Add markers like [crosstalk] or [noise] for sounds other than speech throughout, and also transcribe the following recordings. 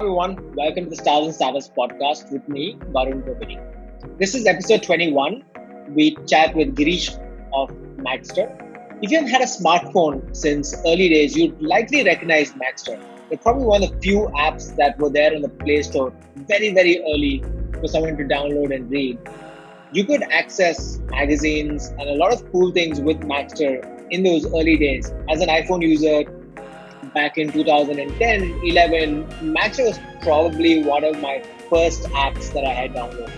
everyone. Welcome to the Stars and Startups podcast with me, Varun Bobini. This is episode 21. We chat with Girish of Magzter. If you have had a smartphone since early days, you'd likely recognize Magzter. They're probably one of the few apps that were there on the Play Store very, very early for someone to download and read. You could access magazines and a lot of cool things with Magzter in those early days. As an iPhone user, back in 2010 11 magzter was probably one of my first apps that i had downloaded.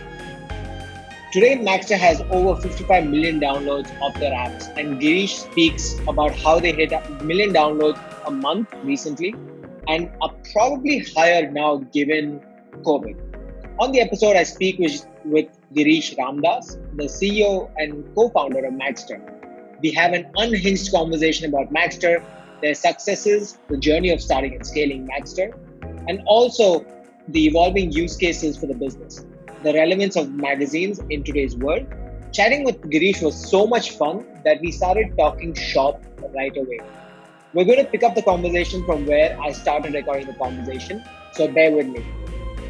Today magzter has over 55 million downloads of their apps and girish speaks about how they hit a million downloads a month recently and are probably higher now given covid. On the episode i speak with, with girish ramdas the ceo and co-founder of magzter. We have an unhinged conversation about magzter their successes, the journey of starting and scaling Magzter, and also the evolving use cases for the business, the relevance of magazines in today's world. Chatting with Girish was so much fun that we started talking shop right away. We're going to pick up the conversation from where I started recording the conversation, so bear with me.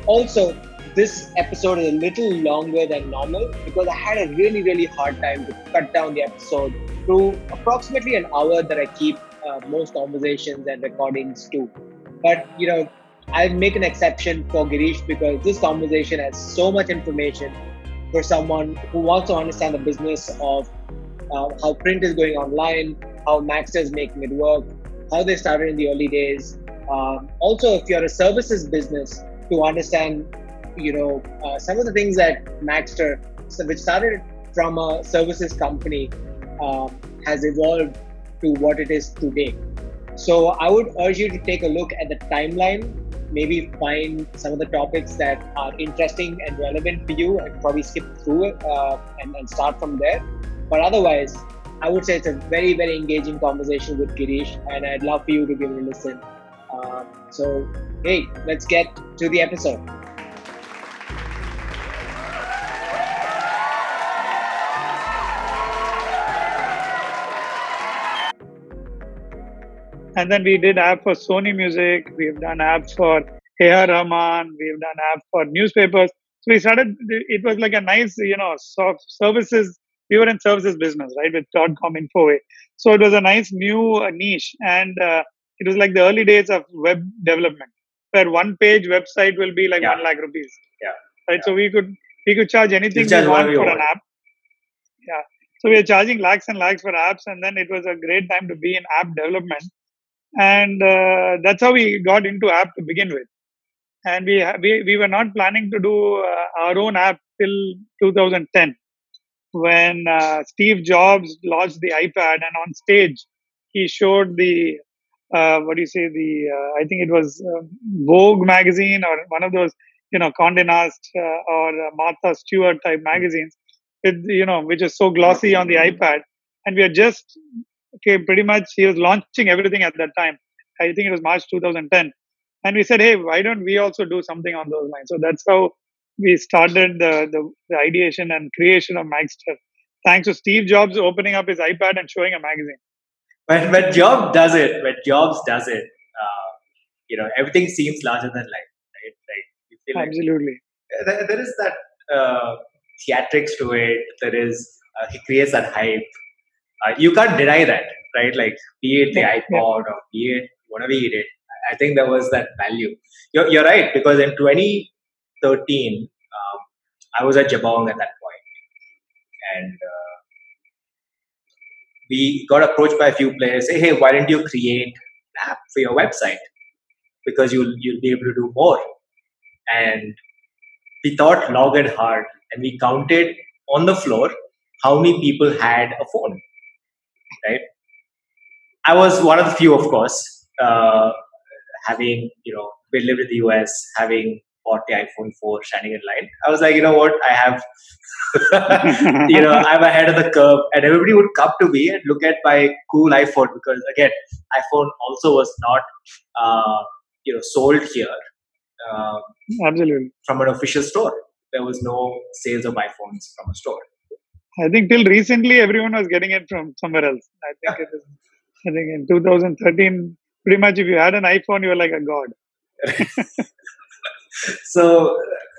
Also, this episode is a little longer than normal because I had a really, really hard time to cut down the episode to approximately an hour that I keep uh, most conversations and recordings too. But you know, I make an exception for Girish because this conversation has so much information for someone who wants to understand the business of uh, how print is going online, how Magzter is making it work, how they started in the early days. Um, also, if you're a services business, to understand, you know, uh, some of the things that Magzter, which started from a services company, um, has evolved to what it is today. So I would urge you to take a look at the timeline, maybe find some of the topics that are interesting and relevant for you, and probably skip through it uh, and, and start from there. But otherwise, I would say it's a very, very engaging conversation with Girish, and I'd love for you to give it a listen. Uh, so, hey, let's get to the episode. And then we did app for Sony Music. We've done apps for A.R. Rahman. We've done apps for newspapers. So we started, it was like a nice, you know, soft services. We were in services business, right, with .com Infoway. So it was a nice new uh, niche. And uh, it was like the early days of web development, where one page website will be like Yeah. one lakh rupees. Yeah. Right. Yeah. So we could, we could charge anything charge we want for an app. Yeah. So we are charging lakhs and lakhs for apps. And then it was a great time to be in app development and uh, that's how we got into app to begin with. And we we, we were not planning to do uh, our own app till 2010 when uh, steve jobs launched the ipad and on stage he showed the uh, what do you say the uh, i think it was uh, vogue magazine or one of those you know conde nast or martha stewart type magazines with you know which is so glossy on the ipad. And we are just okay, pretty much he was launching everything at that time. I think it was March 2010. And we said, hey, why don't we also do something on those lines? So that's how we started the, the, the ideation and creation of Magzter. Thanks to Steve Jobs opening up his iPad and showing a magazine. when when Job does it, when Jobs does it, uh, you know, everything seems larger than life, right? Like you feel like Absolutely. there, there is that uh, theatrics to it. There is uh, he creates that hype. Uh, you can't deny that, right? Like be it the iPod or be it whatever you did. I think there was that value. You're, you're right because in 2013, um, I was at Jabong at that point, and uh, we got approached by a few players. Say, hey, why don't you create an app for your website? Because you'll you'll be able to do more. And we thought long and hard, and we counted on the floor how many people had a phone. Right. I was one of the few, of course, uh, having you know we lived in the US, having bought the iPhone 4 standing in line. I was like, you know what, I have, [laughs] you know, I'm ahead of the curve, and everybody would come to me and look at my cool iPhone because again, iPhone also was not, uh, you know, sold here uh, Absolutely. from an official store. There was no sales of iPhones from a store. I think till recently everyone was getting it from somewhere else. I think it is. I think in 2013, pretty much if you had an iPhone, you were like a god. [laughs] so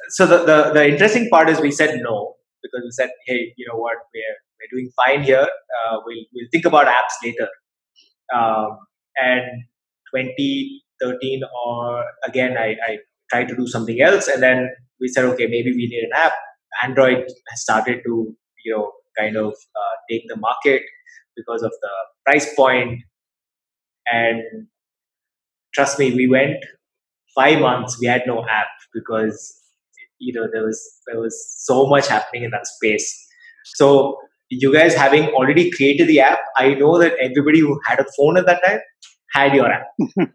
so the, the the interesting part is we said no because we said hey you know what we're we're doing fine here uh, we'll we'll think about apps later um, and 2013 or again I, I tried to do something else and then we said okay maybe we need an app android has started to you know kind of uh, take the market because of the price point and trust me we went five months we had no app because you know there was there was so much happening in that space so you guys having already created the app i know that everybody who had a phone at that time had your app right?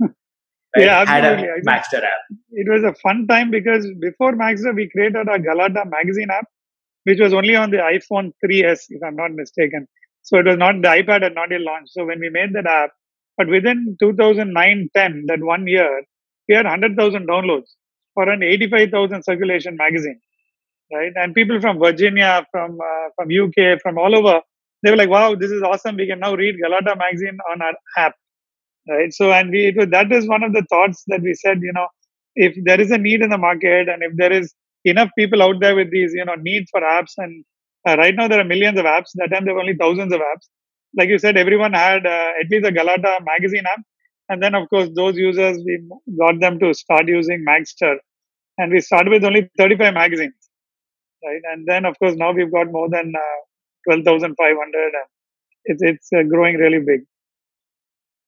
[laughs] yeah had a absolutely. magzter app it was a fun time because before Magzter, we created a Galata magazine app, which was only on the iPhone 3S, if I'm not mistaken. So it was not the iPad had not yet launched. So when we made that app, but within 2009 10, that one year, we had 100,000 downloads for an 85,000 circulation magazine, right? And people from Virginia, from uh, from UK, from all over, they were like, "Wow, this is awesome! We can now read Galatta magazine on our app." right so and we it was, that is one of the thoughts that we said you know if there is a need in the market and if there is enough people out there with these you know need for apps. And uh, right now there are millions of apps. That time there were only thousands of apps. Like you said everyone had uh, at least a galatta magazine app. And then of course those users we got them to start using magzter. And we started with only 35 magazines right? And then of course now we've got more than uh, 12500 and it's it's uh, growing really big.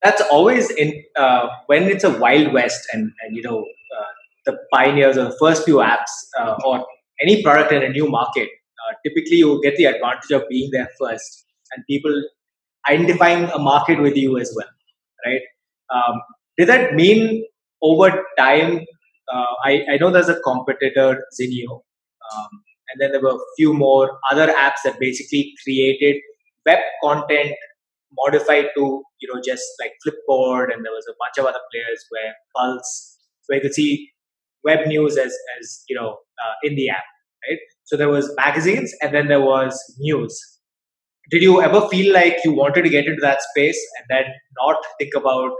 That's always in uh, when it's a wild west and, and you know uh, the pioneers or the first few apps uh, or any product in a new market uh, typically you get the advantage of being there first and people identifying a market with you as well right? Um, did that mean over time uh, I, I know there's a competitor zinio um, and then there were a few more other apps that basically created web content modified to you know just like Flipboard, and there was a bunch of other players where Pulse, where you could see web news as as you know uh, in the app, right? So there was magazines, and then there was news. Did you ever feel like you wanted to get into that space and then not think about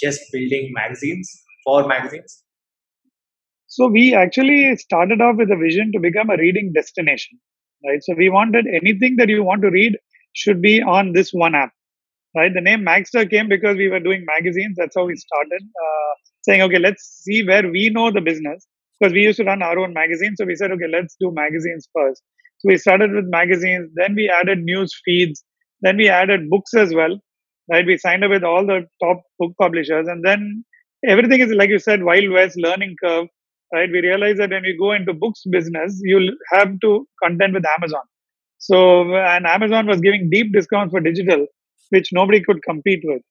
just building magazines for magazines? So we actually started off with a vision to become a reading destination, right? So we wanted anything that you want to read should be on this one app right? The name Magzter came because we were doing magazines. That's how we started, uh, saying, okay, let's see where we know the business because we used to run our own magazine. So we said, okay, let's do magazines first. So we started with magazines, then we added news feeds, then we added books as well, right? We signed up with all the top book publishers, and then everything is like you said, Wild West learning curve, right? We realized that when we go into books business, you'll have to contend with Amazon. So, and Amazon was giving deep discounts for digital which nobody could compete with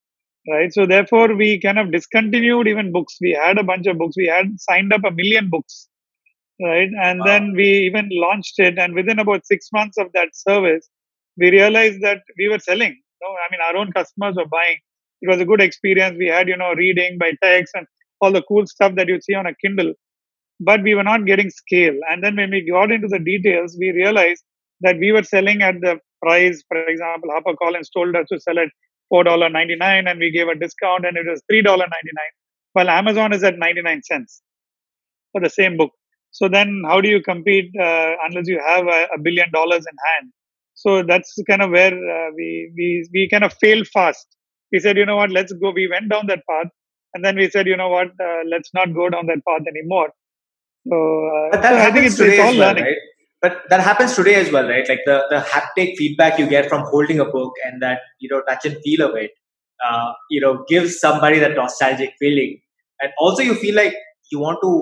right? So therefore we kind of discontinued even books. We had a bunch of books. We had signed up a million books. Right? And wow. then we even launched it. And within about 6 months of that service we realized that we were selling. You know, i mean our own customers were buying. It was a good experience. We had you know reading by text and all the cool stuff that you see on a kindle. But we were not getting scale. And then when we got into the details we realized that we were selling at the price. For example, HarperCollins told us to sell at $4.99 and we gave a discount and it was $3.99. While Amazon is at 99 cents for the same book. So then how do you compete uh, unless you have a, a, billion dollars in hand? So that's kind of where uh, we, we, we kind of failed fast. We said, you know what, let's go. We went down that path. And then we said, you know what, uh, let's not go down that path anymore. So, uh, so I think it's, it's all well, learning. Right? But that happens today as well right? Like the the haptic feedback you get from holding a book and that you know touch and feel of it uh, you know gives somebody that nostalgic feeling. And also you feel like you want to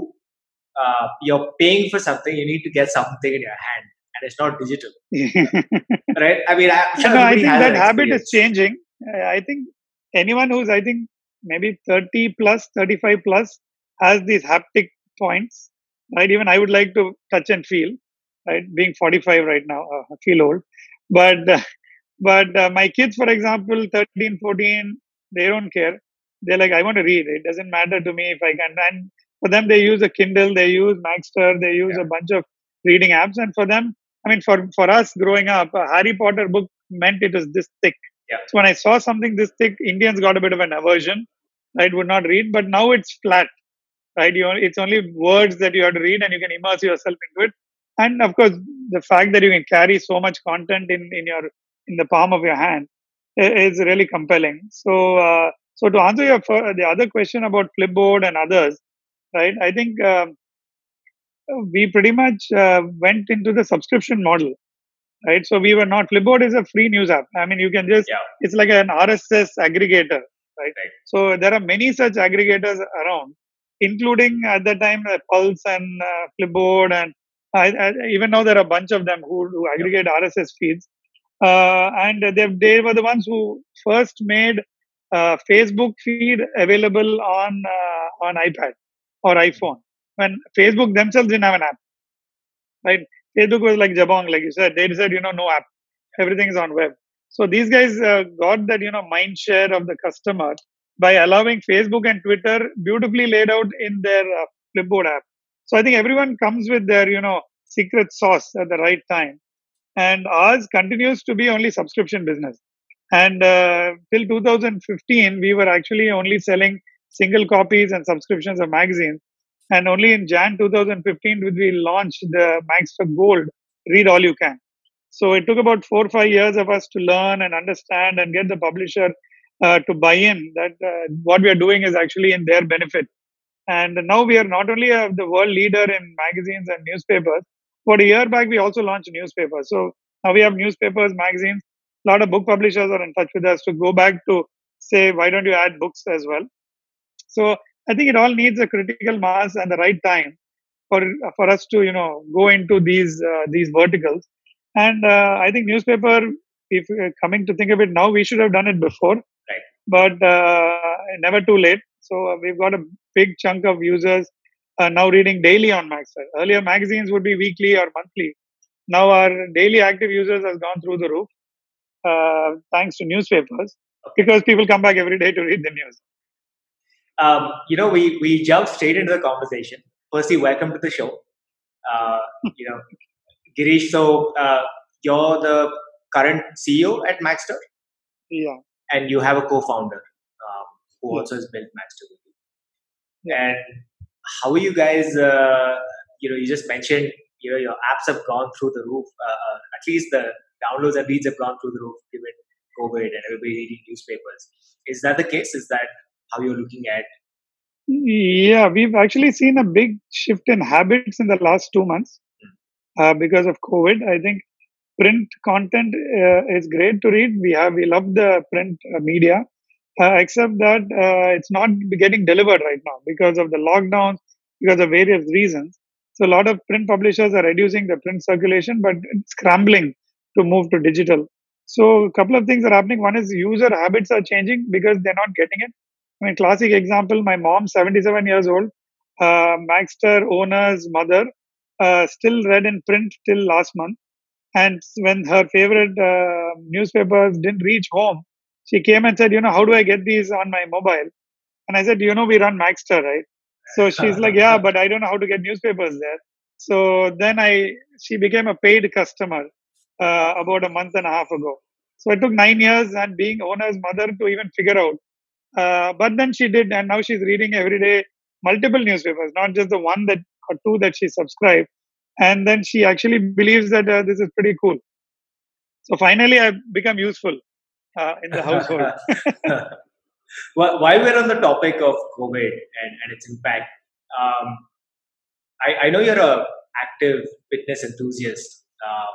uh, you're paying for something you need to get something in your hand and it's not digital. [laughs] Right? I mean I, no, I think that, that habit is changing. I think anyone who's i think maybe 30 plus 35 plus has these haptic points right? Even i would like to touch and feel right? Being 45 right now, uh, I feel old. But uh, [laughs] but uh, my kids, for example, 13, 14, they don't care. They're like, I want to read. It doesn't matter to me if I can. And for them, they use a Kindle, they use Magzter, they use yeah. a bunch of reading apps. And for them, I mean, for for us growing up, a Harry Potter book meant it was this thick. Yeah. So when I saw something this thick, Indians got a bit of an aversion. I would not read, but now it's flat. right? You it's only words that you have to read, and you can immerse yourself into it. And of course, the fact that you can carry so much content in in your in the palm of your hand is really compelling. So, uh, so to answer your the other question about Flipboard and others, right? I think um, we pretty much uh, went into the subscription model, right? So we were not Flipboard is a free news app. I mean, you can just Yeah. it's like an RSS aggregator, right? Right. So there are many such aggregators around, including at the time uh, Pulse and uh, Flipboard, and I, I, even now there are a bunch of them who, who aggregate RSS feeds. Uh, and they they were the ones who first made uh, Facebook feed available on uh, on iPad or iPhone when Facebook themselves didn't have an app, right? Facebook was like Jabong, like you said. They said, you know, no app, everything is on web. So these guys uh, got that, you know, mind share of the customer by allowing Facebook and Twitter beautifully laid out in their uh, Flipboard app. So I think everyone comes with their, you know, secret sauce at the right time. And ours continues to be only subscription business. And uh, till 2015, we were actually only selling single copies and subscriptions of magazines. And only in Jan 2015 did we launch the Magzter Gold Read All You Can. So it took about four or five years of us to learn and understand and get the publisher uh, to buy in that uh, what we are doing is actually in their benefit. And now we are not only uh, the world leader in magazines and newspapers, but a year back we also launched newspapers. So now we have newspapers, magazines. A lot of book publishers are in touch with us to go back to say, why don't you add books as well? So I think it all needs a critical mass and the right time for for us to you know go into these uh, these verticals. And uh, I think newspaper, if uh, coming to think of it now, we should have done it before, Right. but uh, never too late. So uh, we've got a big chunk of users uh, now reading daily on Magzter. Earlier magazines would be weekly or monthly. Now our daily active users has gone through the roof, uh, thanks to newspapers, because people come back every day to read the news. Um, you know, we we jump straight into the conversation. Firstly, welcome to the show. Uh, you know, Girish. So uh, you're the current CEO at Magzter, Yeah. and you have a co-founder who Yeah. also has built Magzter with you. And how are you guys? Uh, you know, you just mentioned you know your apps have gone through the roof. Uh, uh, at least the downloads and reads have gone through the roof given COVID and everybody reading newspapers. Is that the case? Is that how you're looking at? Yeah, we've actually seen a big shift in habits in the last two months uh, because of COVID. I think print content uh, is great to read. We have we love the print uh, media, uh, except that uh, it's not getting delivered right now because of the lockdowns, because of various reasons. So a lot of print publishers are reducing the print circulation, but scrambling to move to digital. So a couple of things are happening. One is user habits are changing because they're not getting it. I mean, classic example, my mom, 77 years old, uh, Magzter owner's mother, uh, still read in print till last month. And when her favorite uh, newspapers didn't reach home, she came and said, you know, how do I get these on my mobile? And I said, you know, we run Magzter, right? So she's like, yeah, but I don't know how to get newspapers there. So then I, she became a paid customer uh, about a month and a half ago. So it took nine years and being owner's mother to even figure out. Uh, but then she did, and now she's reading every day multiple newspapers, not just the one that or two that she subscribed. And then she actually believes that uh, this is pretty cool. So finally, I've become useful uh, in the household. [laughs] Wh- While we're on the topic of COVID and, and its impact, um, I, I know you're a active fitness enthusiast. Um,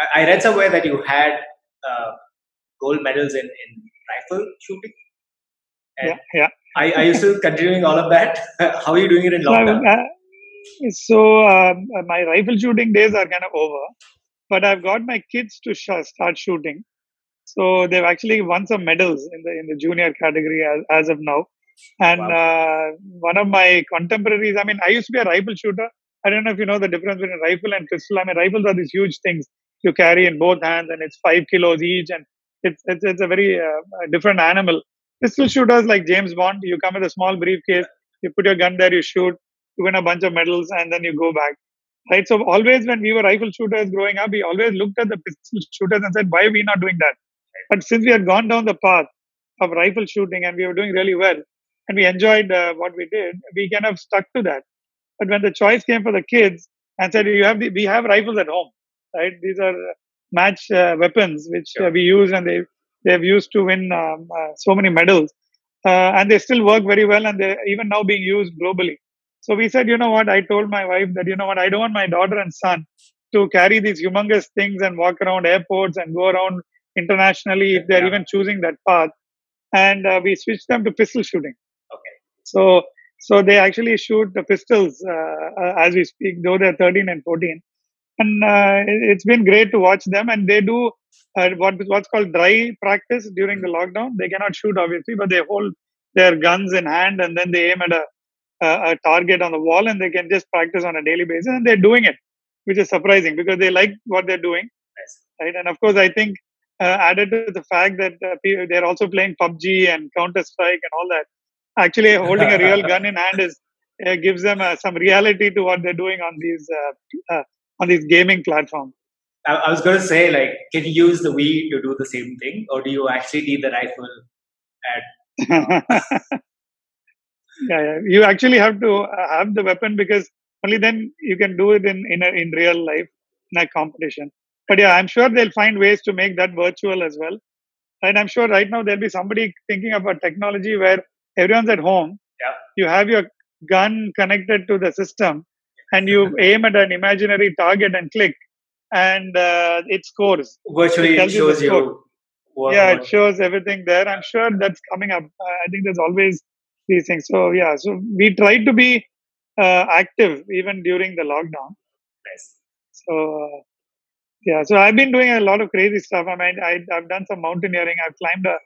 I, I read somewhere that you had uh, gold medals in, in rifle shooting. And yeah, yeah. Are, are you still [laughs] continuing all of that? [laughs] How are you doing it in lockdown? uh, so um, my rifle shooting days are kind of over, but I've got my kids to sh- start shooting. So they've actually won some medals in the in the junior category as, as of now. And uh, one of my contemporaries, I mean, I used to be a rifle shooter. I don't know if you know the difference between rifle and pistol. I mean, rifles are these huge things you carry in both hands, and it's five kilos each, and it's it's, it's a very uh, different animal. Pistol shooters like James Bond, you come with a small briefcase, you put your gun there, you shoot, you win a bunch of medals, and then you go back. Right. So always when we were rifle shooters growing up, we always looked at the pistol shooters and said, why are we not doing that? But since we had gone down the path of rifle shooting and we were doing really well, and we enjoyed uh, what we did, we kind of stuck to that. But when the choice came for the kids and said, "You have the, we have rifles at home, right? These are match uh, weapons which uh, we use, and they they have used to win um, uh, so many medals, uh, and they still work very well, and they're even now being used globally." So we said, you know what? I told my wife that you know what? I don't want my daughter and son to carry these humongous things and walk around airports and go around internationally if they're Yeah. even choosing that path. And uh, we switched them to pistol shooting. Okay. So so they actually shoot the pistols uh, uh, as we speak, though they're 13 and 14. And uh, it- it's been great to watch them. And they do uh, what what's called dry practice during the lockdown. They cannot shoot obviously, but they hold their guns in hand and then they aim at a a, a target on the wall and they can just practice on a daily basis. And they're doing it, which is surprising because they like what they're doing Nice. right? And of course, I think added to the fact that uh, they're also playing PUBG and Counter Strike and all that. Actually, holding a real [laughs] gun in hand is uh, gives them uh, some reality to what they're doing on these uh, uh, on these gaming platforms. I, was going to say, like, can you use the Wii to do the same thing, or do you actually need the rifle? [laughs] yeah, yeah, you actually have to uh, have the weapon because only then you can do it in in, a, in real life in a competition. But yeah, I'm sure they'll find ways to make that virtual as well. And I'm sure right now there'll be somebody thinking about technology where everyone's at home. Yeah. You have your gun connected to the system, and you [laughs] aim at an imaginary target and click, and uh, it scores. Virtually, it the shows you. what- yeah, what- it shows everything there. I'm sure that's coming up. Uh, I think there's always these things. So yeah, so we tried to be uh, active even during the lockdown. nice. So uh, yeah, so I've been doing a lot of crazy stuff. I mean, I, I've done some mountaineering. I've climbed a,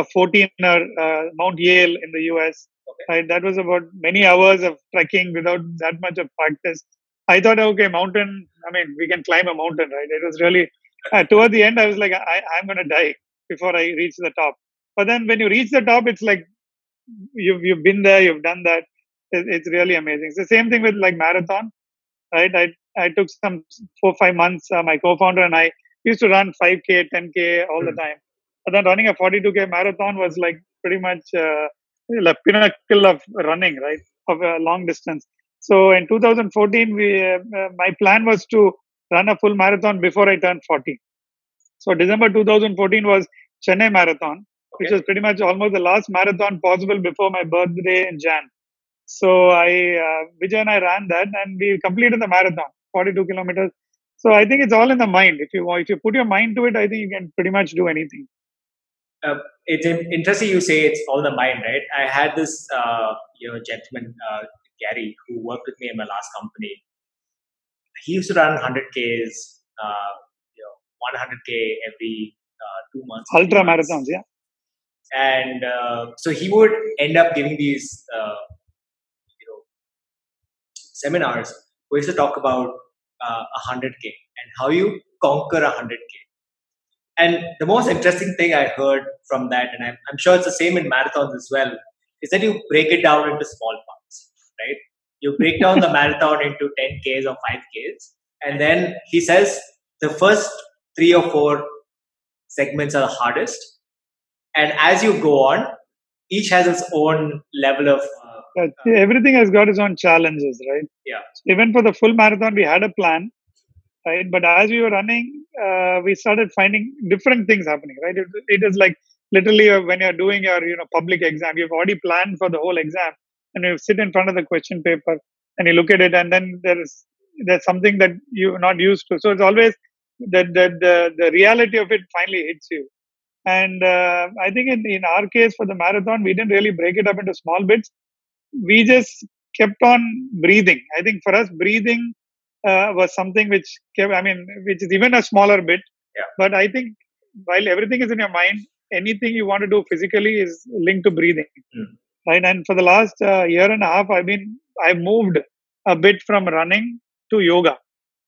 a 14er uh, Mount Yale in the US. Right, that was about many hours of trekking without that much of practice. I thought, okay, mountain. I mean, we can climb a mountain, right? It was really uh, toward the end. I was like, I, I'm going to die before I reach the top. But then when you reach the top, it's like you've you've been there, you've done that. It, it's really amazing. It's the same thing with like marathon, right? I I took some four five months. Uh, my co-founder and I used to run 5k, 10k all the Hmm. time. But then running a 42k marathon was like pretty much uh, the pinnacle of running, right? Of a long distance. So in 2014, we uh, uh, my plan was to run a full marathon before I turned 40. So December 2014 was Chennai Marathon, which was pretty much almost the last marathon possible before my birthday in Jan. So I, uh, Vijay and I ran that, and we completed the marathon, 42 kilometers. So I think it's all in the mind. If you if you put your mind to it, I think you can pretty much do anything. it's interesting you say it's all the mind, right? I had this uh, you know gentleman uh, Gary who worked with me in my last company. He used to run 100ks, uh, you know, 100k every uh, two months. Ultra months. marathons, yeah. and uh, so he would end up giving these uh, you know seminars where he used to talk about uh, 100k and how you conquer 100k and the most interesting thing i heard from that and I'm, I'm sure it's the same in marathons as well is that you break it down into small parts right? You break down the marathon into 10ks or 5ks and then he says the first three or four segments are the hardest. And as you go on each has its own level of uh, everything has got its own challenges, right? Yeah. Even for the full marathon, we had a plan, right? But as we were running, uh, we started finding different things happening, right? It, it is like literally uh, when you're doing your you know public exam, you've already planned for the whole exam, and you sit in front of the question paper and you look at it, and then there is there's something that you're not used to. So it's always the the the, the reality of it finally hits you. And uh, I think in, in our case for the marathon, we didn't really break it up into small bits. We just kept on breathing. I think for us, breathing uh, was something which kept, I mean, which is even a smaller bit. Yeah. But I think while everything is in your mind, anything you want to do physically is linked to breathing. Mm. Right. And for the last uh, year and a half, I've been, I've moved a bit from running to yoga.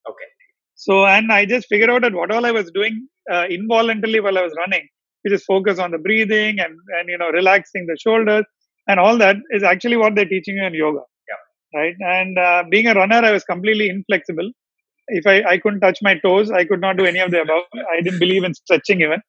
Okay. So, and I just figured out that what all I was doing uh, involuntarily while I was running, which is focus on the breathing and, and, you know, relaxing the shoulders and all that is actually what they're teaching you in yoga. Yeah. Right. And uh, being a runner, I was completely inflexible. If I, I couldn't touch my toes, I could not do any of the above. I didn't believe in stretching even.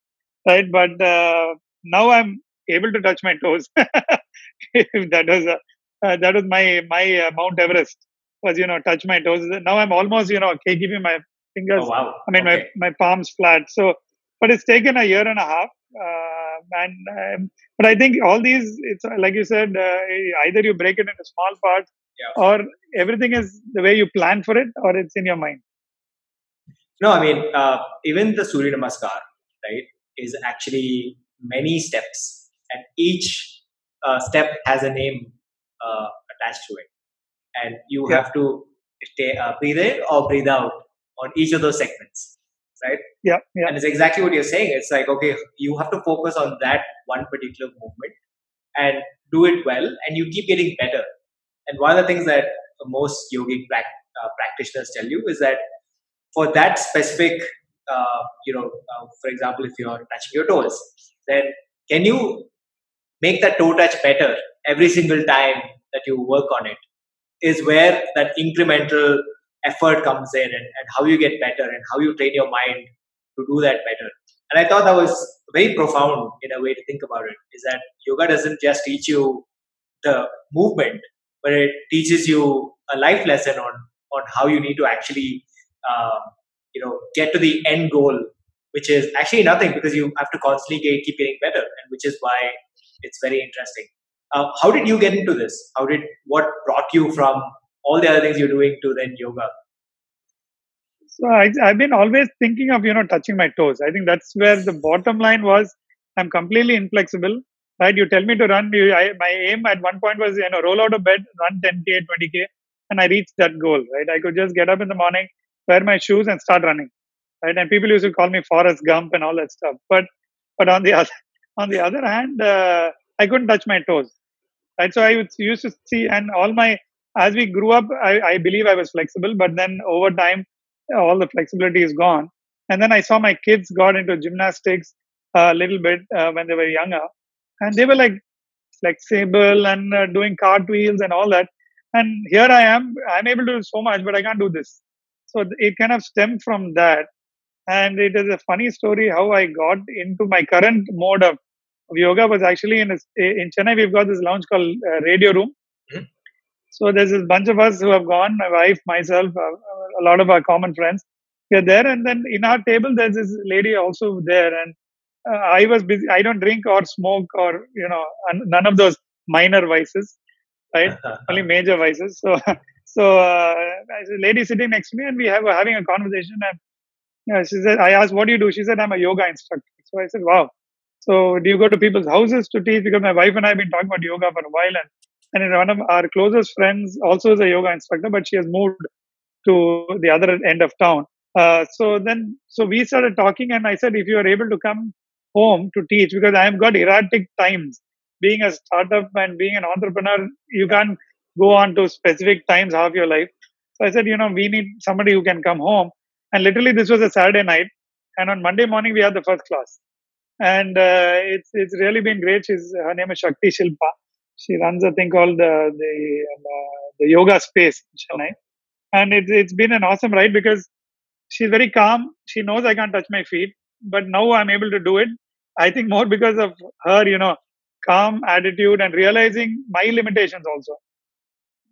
Right. But uh, now I'm able to touch my toes. [laughs] that was uh, uh, that was my my uh, Mount Everest was you know touch my toes. Now I'm almost you know keeping my fingers. Oh, wow. I mean Okay. my my palms flat. So, but it's taken a year and a half. Uh, and um, but I think all these it's like you said uh, either you break it into small parts Yeah. or everything is the way you plan for it or it's in your mind. No, I mean, uh, even the Surya Namaskar, right, is actually many steps, and each uh, step has a name uh, attached to it, and you Yeah. have to stay, uh, breathe in or breathe out on each of those segments, right? Yeah, yeah, And it's exactly what you're saying. It's like, okay, you have to focus on that one particular movement and do it well, and you keep getting better. And one of the things that most yogic prac- uh, practitioners tell you is that for that specific, uh, you know, uh, for example, if you're touching your toes, then can you make that toe touch better every single time that you work on it? Is where that incremental effort comes in and, and how you get better and how you train your mind to do that better. And I thought that was very profound in a way to think about it is that yoga doesn't just teach you the movement, but it teaches you a life lesson on, on how you need to actually, um, you know, get to the end goal, which is actually nothing because you have to constantly get, keep getting better, and which is why it's very interesting. Uh, how did you get into this? How did what brought you from all the other things you're doing to then yoga? So I, I've been always thinking of you know touching my toes. I think that's where the bottom line was. I'm completely inflexible. Right? You tell me to run. You, I, my aim at one point was you know roll out of bed, run 10k, 20k, and I reached that goal. Right? I could just get up in the morning, wear my shoes, and start running. Right? And people used to call me Forrest Gump and all that stuff. But but on the [laughs] other on the other hand, uh, I couldn't touch my toes. Right? So I used to see, and all my as we grew up, I, I believe I was flexible, but then over time all the flexibility is gone. And then I saw my kids got into gymnastics a little bit uh, when they were younger, and they were like flexible and uh, doing cartwheels and all that. And here I am, I'm able to do so much, but I can't do this. So it kind of stemmed from that. And it is a funny story how I got into my current mode of, yoga was actually in a, in Chennai. We've got this lounge called uh, Radio Room. Mhm. So there's a bunch of us who have gone. My wife, myself, uh, a lot of our common friends. We're there, and then in our table there's this lady also there, and uh, I was busy. I don't drink or smoke or you know none of those minor vices, right? [laughs] Only major vices. So [laughs] so uh, a lady sitting next to me, and we have having a conversation, and you know, she said, I asked, "What do you do?" She said, "I'm a yoga instructor." So I said, "Wow." So do you go to people's houses to teach? Because my wife and I have been talking about yoga for a while, and and one of our closest friends also is a yoga instructor, but she has moved to the other end of town. Uh, so then, so we started talking, and I said, if you are able to come home to teach, because I have got erratic times. Being a startup and being an entrepreneur, you can't go on to specific times half your life. So I said, you know, we need somebody who can come home. And literally, this was a Saturday night, and on Monday morning we had the first class, and uh, it's it's really been great. She's her name is Shakti Shilpa. She runs a thing called uh, the uh, the yoga space in Chennai, and it's it's been an awesome ride because she's very calm. She knows I can't touch my feet, but now I'm able to do it. I think more because of her, you know, calm attitude and realizing my limitations also.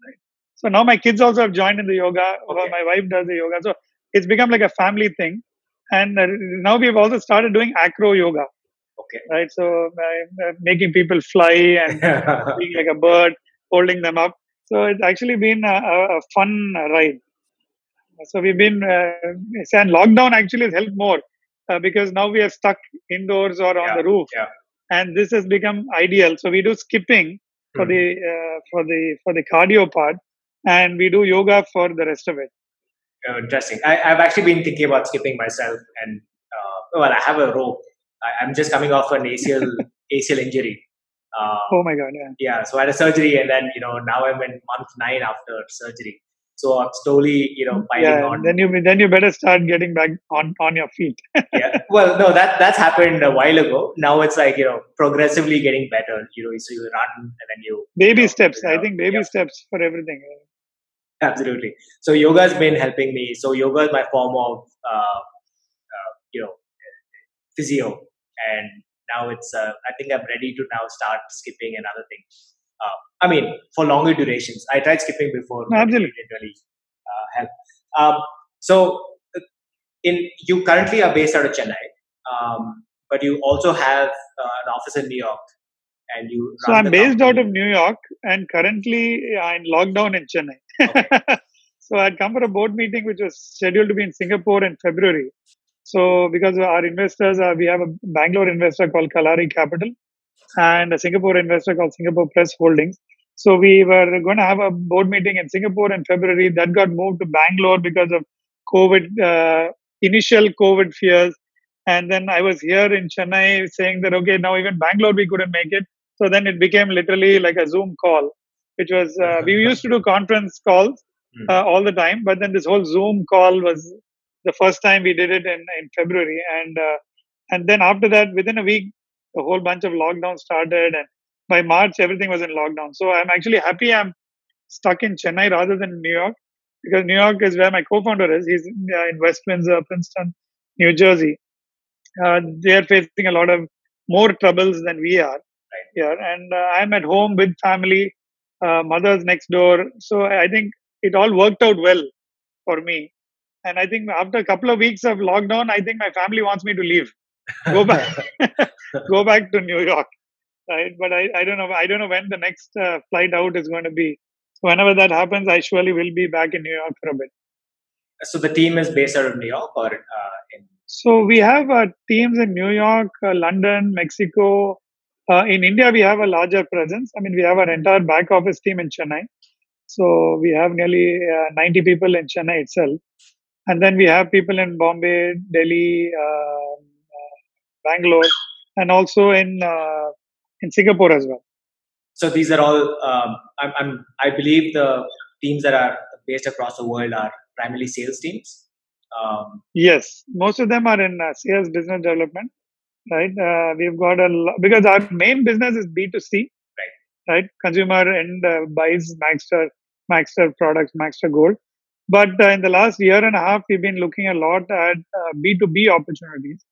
Right. So now my kids also have joined in the yoga. Okay. my wife does the yoga, so it's become like a family thing. And uh, now we've also started doing acro yoga, Okay. right? So uh, making people fly and [laughs] being like a bird, holding them up. So it's actually been a, a fun ride. So we've been, uh, and lockdown actually has helped more uh, because now we are stuck indoors or on Yeah, the roof, yeah. and this has become ideal. So we do skipping for Hmm. the uh, for the for the cardio part, and we do yoga for the rest of it. Uh, interesting. I, I've actually been thinking about skipping myself, and uh, well, I have a rope. I, I'm just coming off an ACL ACL [laughs] injury. Uh, Oh my god! Yeah. yeah, so I had a surgery, and then you know now I'm in month nine after surgery. So I'm slowly, you know, piling Yeah, on. then you then you better start getting back on on your feet. [laughs] yeah. Well, no, that that's happened a while ago. Now it's like you know, progressively getting better. You know, so you run and then you baby Yeah, steps. I think baby yeah. steps for everything. Absolutely. So yoga has been helping me. So yoga is my form of, uh, uh, you know, physio, and now it's. Uh, I think I'm ready to now start skipping and other things. Uh, I mean, for longer durations. I tried skipping before. Absolutely. It didn't really uh, help. Um, so, uh, in you currently are based out of Chennai, um, but you also have uh, an office in New York, and you. So I'm based out of New York and currently i'm locked down in Chennai. [laughs] so I'd come for a board meeting which was scheduled to be in Singapore in February. So because our investors, are, we have a Bangalore investor called Kalari Capital and a Singapore investor called Singapore Press Holdings. So we were going to have a board meeting in Singapore in February. That got moved to Bangalore because of COVID, uh, initial COVID fears. And then I was here in Chennai saying that, okay, now even Bangalore we couldn't make it. So then it became literally like a Zoom call, which was, uh, we used to do conference calls Hmm. uh, all the time. But then this whole Zoom call was the first time we did it in, in February. And, uh, and then after that, within a week, a whole bunch of lockdowns started. And by March, everything was in lockdown. So I'm actually happy I'm stuck in Chennai rather than New York because New York is where my co-founder is. He's in, uh, West Windsor, Princeton, New Jersey. Uh, they are facing a lot of more troubles than we are here, and uh, I'm at home with family. Uh, mother's next door, so I think it all worked out well for me. And I think after a couple of weeks of lockdown, I think my family wants me to leave, go back, [laughs] go back to New York, right? But I, I don't know, I don't know when the next uh, flight out is going to be. So whenever that happens, I surely will be back in New York for a bit. So the team is based out of New York or uh, in So we have uh, teams in New York, uh, London, Mexico. Uh, in India, we have a larger presence. I mean, we have our entire back office team in Chennai. So we have nearly uh, 90 people in Chennai itself. And then we have people in Bombay, Delhi, um, uh, Bangalore, and also in uh, in Singapore as well. So these are all. Um, I'm, I'm. I believe the teams that are based across the world are primarily sales teams. Um, Yes, most of them are in uh, sales business development, right? Uh, we've got a lo- because our main business is B two C, right? Right, consumer and uh, buys Magzter, Magzter products, Magzter Gold. But uh, in the last year and a half, we've been looking a lot at B two B opportunities,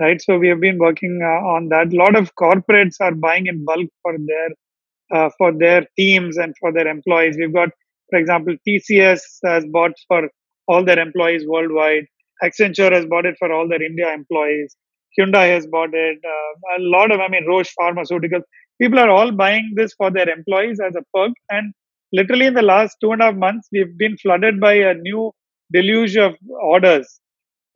right? So we have been working uh, on that. A lot of corporates are buying in bulk for their uh, for their teams and for their employees. We've got, for example, TCS has bought for all their employees worldwide. Accenture has bought it for all their India employees. Hyundai has bought it. Uh, a lot of, I mean, Roche Pharmaceuticals. People are all buying this for their employees as a perk. And literally in the last two and a half months, we've been flooded by a new deluge of orders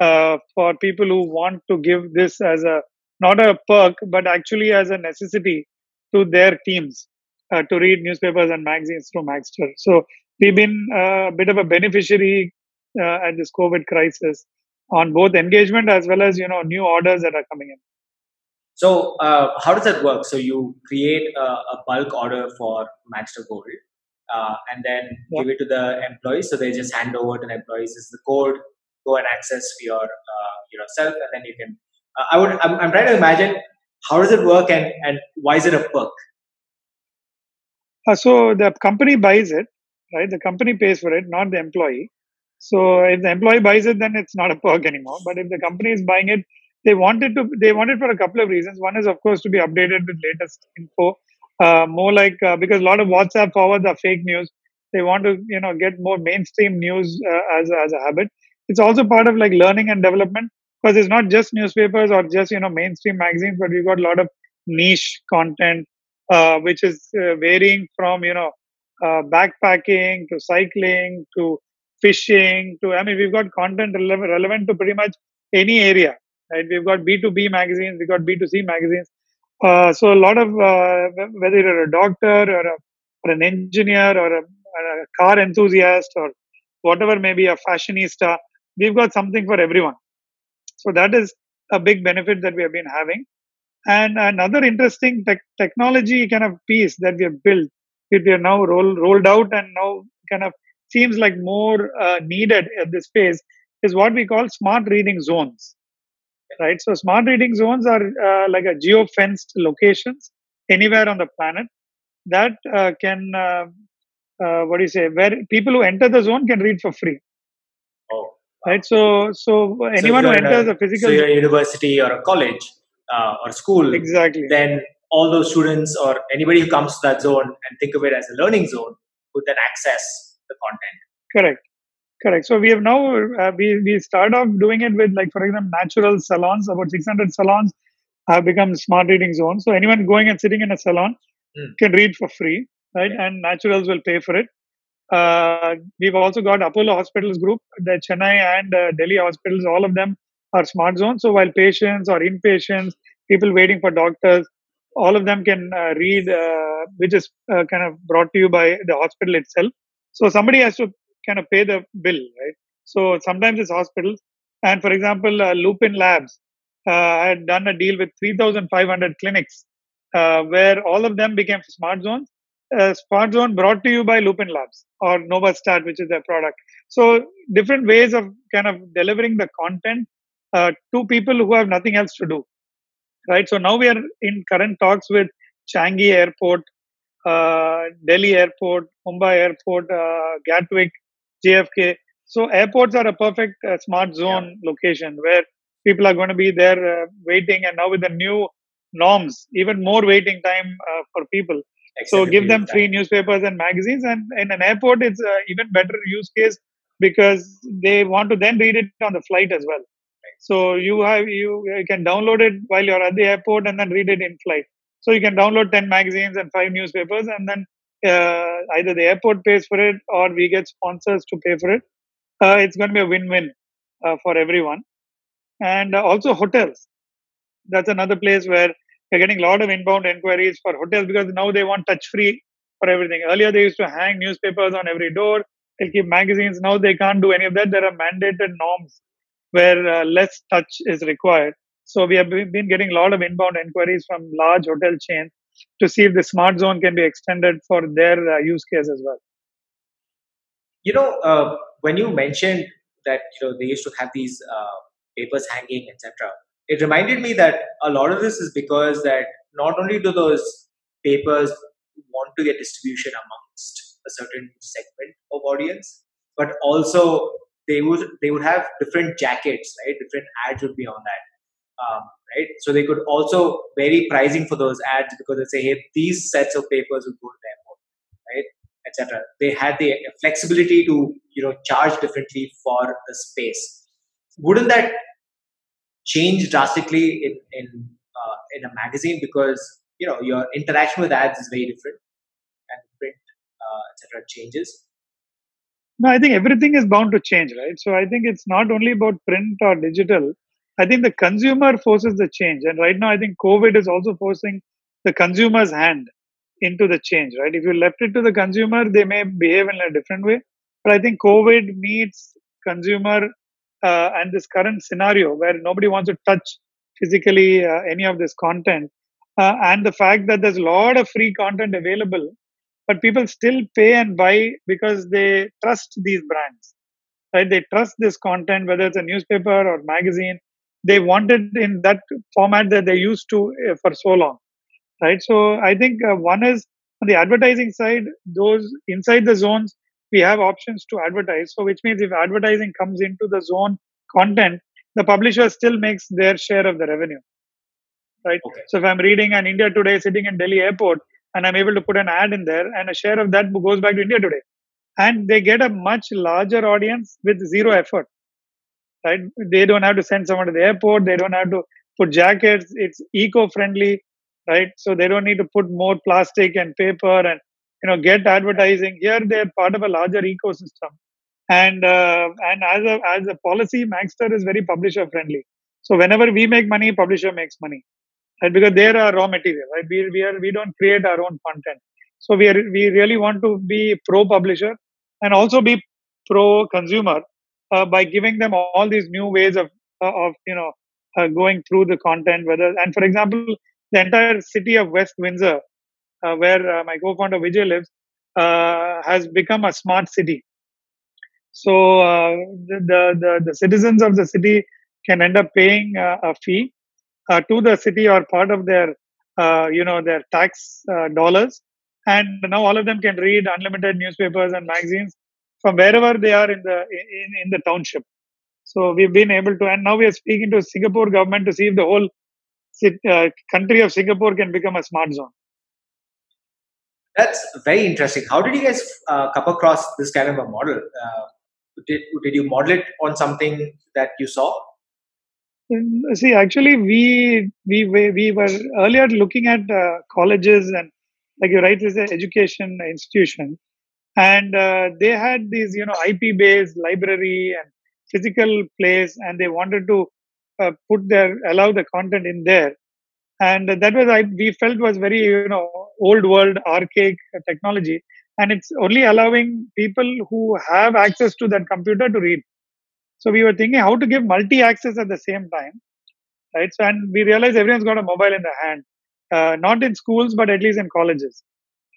uh, for people who want to give this as a not a perk, but actually as a necessity to their teams uh, to read newspapers and magazines through Magzter. So we've been uh, a bit of a beneficiary uh, at this COVID crisis on both engagement as well as you know new orders that are coming in. so uh, how does that work? So you create a, a bulk order for Magzter Gold, uh, and then Yeah. give it to the employees. So they just hand over to the employees. This is the code. Go and access for your uh, yourself, and then you can. Uh, I would. I'm, I'm trying to imagine how does it work, and and why is it a perk? Uh, so the company buys it, right? The company pays for it, not the employee. So if the employee buys it, then it's not a perk anymore. But if the company is buying it, they want it to. They want it for a couple of reasons. One is, of course, to be updated with latest info. Uh, more like uh, because a lot of WhatsApp forwards are fake news. They want to, you know, get more mainstream news uh, as as a habit. It's also part of like learning and development because it's not just newspapers or just you know mainstream magazines, but we've got a lot of niche content uh, which is uh, varying from you know uh, backpacking to cycling to fishing to I mean we've got content relevant, relevant to pretty much any area. Right? We've got B2B magazines, we've got B2C magazines. Uh, so a lot of uh, whether you're a doctor or, a, or an engineer or a, a car enthusiast or whatever maybe a fashionista, we've got something for everyone. So that is a big benefit that we have been having. And another interesting tech technology kind of piece that we have built, that we are now roll, rolled out and now kind of seems like more uh, needed at this phase, is what we call smart reading zones. Right. So smart reading zones are uh, like a geo-fenced locations anywhere on the planet that uh, can, uh, what do you say, where people who enter the zone can read for free. Oh, Right. So, so anyone so who if you're in enters a, a physical so you're a university or a college uh, or school, exactly then all those students or anybody who comes to that zone and think of it as a learning zone would then access the content. Correct. Correct. So we have now uh, we we start off doing it with like for example natural salons. About 600 salons have become smart reading zones. So anyone going and sitting in a salon Hmm. can read for free, right? And naturals will pay for it. Uh, we've also got Apollo Hospitals Group, the Chennai and uh, Delhi hospitals. All of them are smart zones. So while patients or inpatients, people waiting for doctors, all of them can uh, read, uh, which is uh, kind of brought to you by the hospital itself. So somebody has to kind of pay the bill, right? So sometimes it's hospitals. And for example, uh, Lupin Labs uh, had done a deal with 3,500 clinics uh, where all of them became smart zones. Uh, smart zone brought to you by Lupin Labs or Novastat, which is their product. So different ways of kind of delivering the content uh, to people who have nothing else to do, right? So now we are in current talks with Changi Airport, uh, Delhi Airport, Mumbai Airport, uh, Gatwick, JFK. So airports are a perfect uh, smart zone location where people are going to be there uh, waiting, and now with the new norms, even more waiting time uh, for people. So give them free newspapers and magazines, and in an airport, it's even better use case because they want to then read it on the flight as well. So you have you, you can download it while you're at the airport and then read it in flight. So you can download ten magazines and five newspapers, and then uh, either the airport pays for it or we get sponsors to pay for it. Uh, it's going to be a win-win uh, for everyone, and uh, also hotels. That's another place where we're getting a lot of inbound inquiries for hotels because now they want touch-free for everything. Earlier they used to hang newspapers on every door. They'll keep magazines. Now they can't do any of that. There are mandated norms where uh, less touch is required. So we have been getting a lot of inbound inquiries from large hotel chains to see if the smart zone can be extended for their uh, use case as well. You know, uh, when you mentioned that you know they used to have these uh, papers hanging, etc., it reminded me that a lot of this is because that not only do those papers want to get distribution amongst a certain segment of audience, but also they would they would have different jackets, right? Different ads would be on that, um, right? So they could also vary pricing for those ads because they say, hey, these sets of papers would go to the airport, right? etc. They had the flexibility to you know charge differently for the space. Wouldn't that change drastically in in uh, in a magazine because you know your interaction with ads is very different and print uh, etc. changes. No, I think everything is bound to change, right? So I think it's not only about print or digital. I think the consumer forces the change. And right now, I think COVID is also forcing the consumer's hand into the change, right? If you left it to the consumer, they may behave in a different way. But I think COVID meets consumer uh, and this current scenario where nobody wants to touch physically uh, any of this content. Uh, and the fact that there's a lot of free content available but people still pay and buy because they trust these brands right they trust this content whether it's a newspaper or magazine they wanted in that format that they used to uh, for so long right so i think uh, one is on the advertising side those inside the zones we have options to advertise so which means if advertising comes into the zone content the publisher still makes their share of the revenue right Okay. so if i'm reading an india today sitting in delhi airport and I'm able to put an ad in there, and a share of that goes back to India Today, and they get a much larger audience with zero effort. Right? They don't have to send someone to the airport. They don't have to put jackets. It's eco-friendly, right? So they don't need to put more plastic and paper and you know get advertising. Here they're part of a larger ecosystem, and uh, and as a as a policy, Magzter is very publisher friendly. So whenever we make money, publisher makes money right? Because they're raw material, right? We we are we don't create our own content, so we are we really want to be pro publisher and also be pro consumer uh, by giving them all these new ways of uh, of you know uh, going through the content. Whether and for example, the entire city of West Windsor, uh, where my co-founder Vijay lives, has become a smart city. So the, the the the citizens of the city can end up paying a fee to the city or part of their uh, you know their tax uh, dollars and now all of them can read unlimited newspapers and magazines from wherever they are in the in, in the township so we've been able to and now we are speaking to singapore government to see if the whole uh, country of Singapore can become a smart zone. That's very interesting. How did you guys uh, come across this kind of a model? Uh, did, did you model it on something that you saw? Mm, see, actually, we we we were earlier looking at uh, colleges and, like you're right, is an education institution, and uh, they had these, you know, IP-based library and physical place, and they wanted to uh, put their allow the content in there, and that was I we felt was very you know old world archaic technology, and it's only allowing people who have access to that computer to read. So we were thinking how to give multi-access at the same time, right? So and we realized everyone's got a mobile in the hand, uh, not in schools but at least in colleges,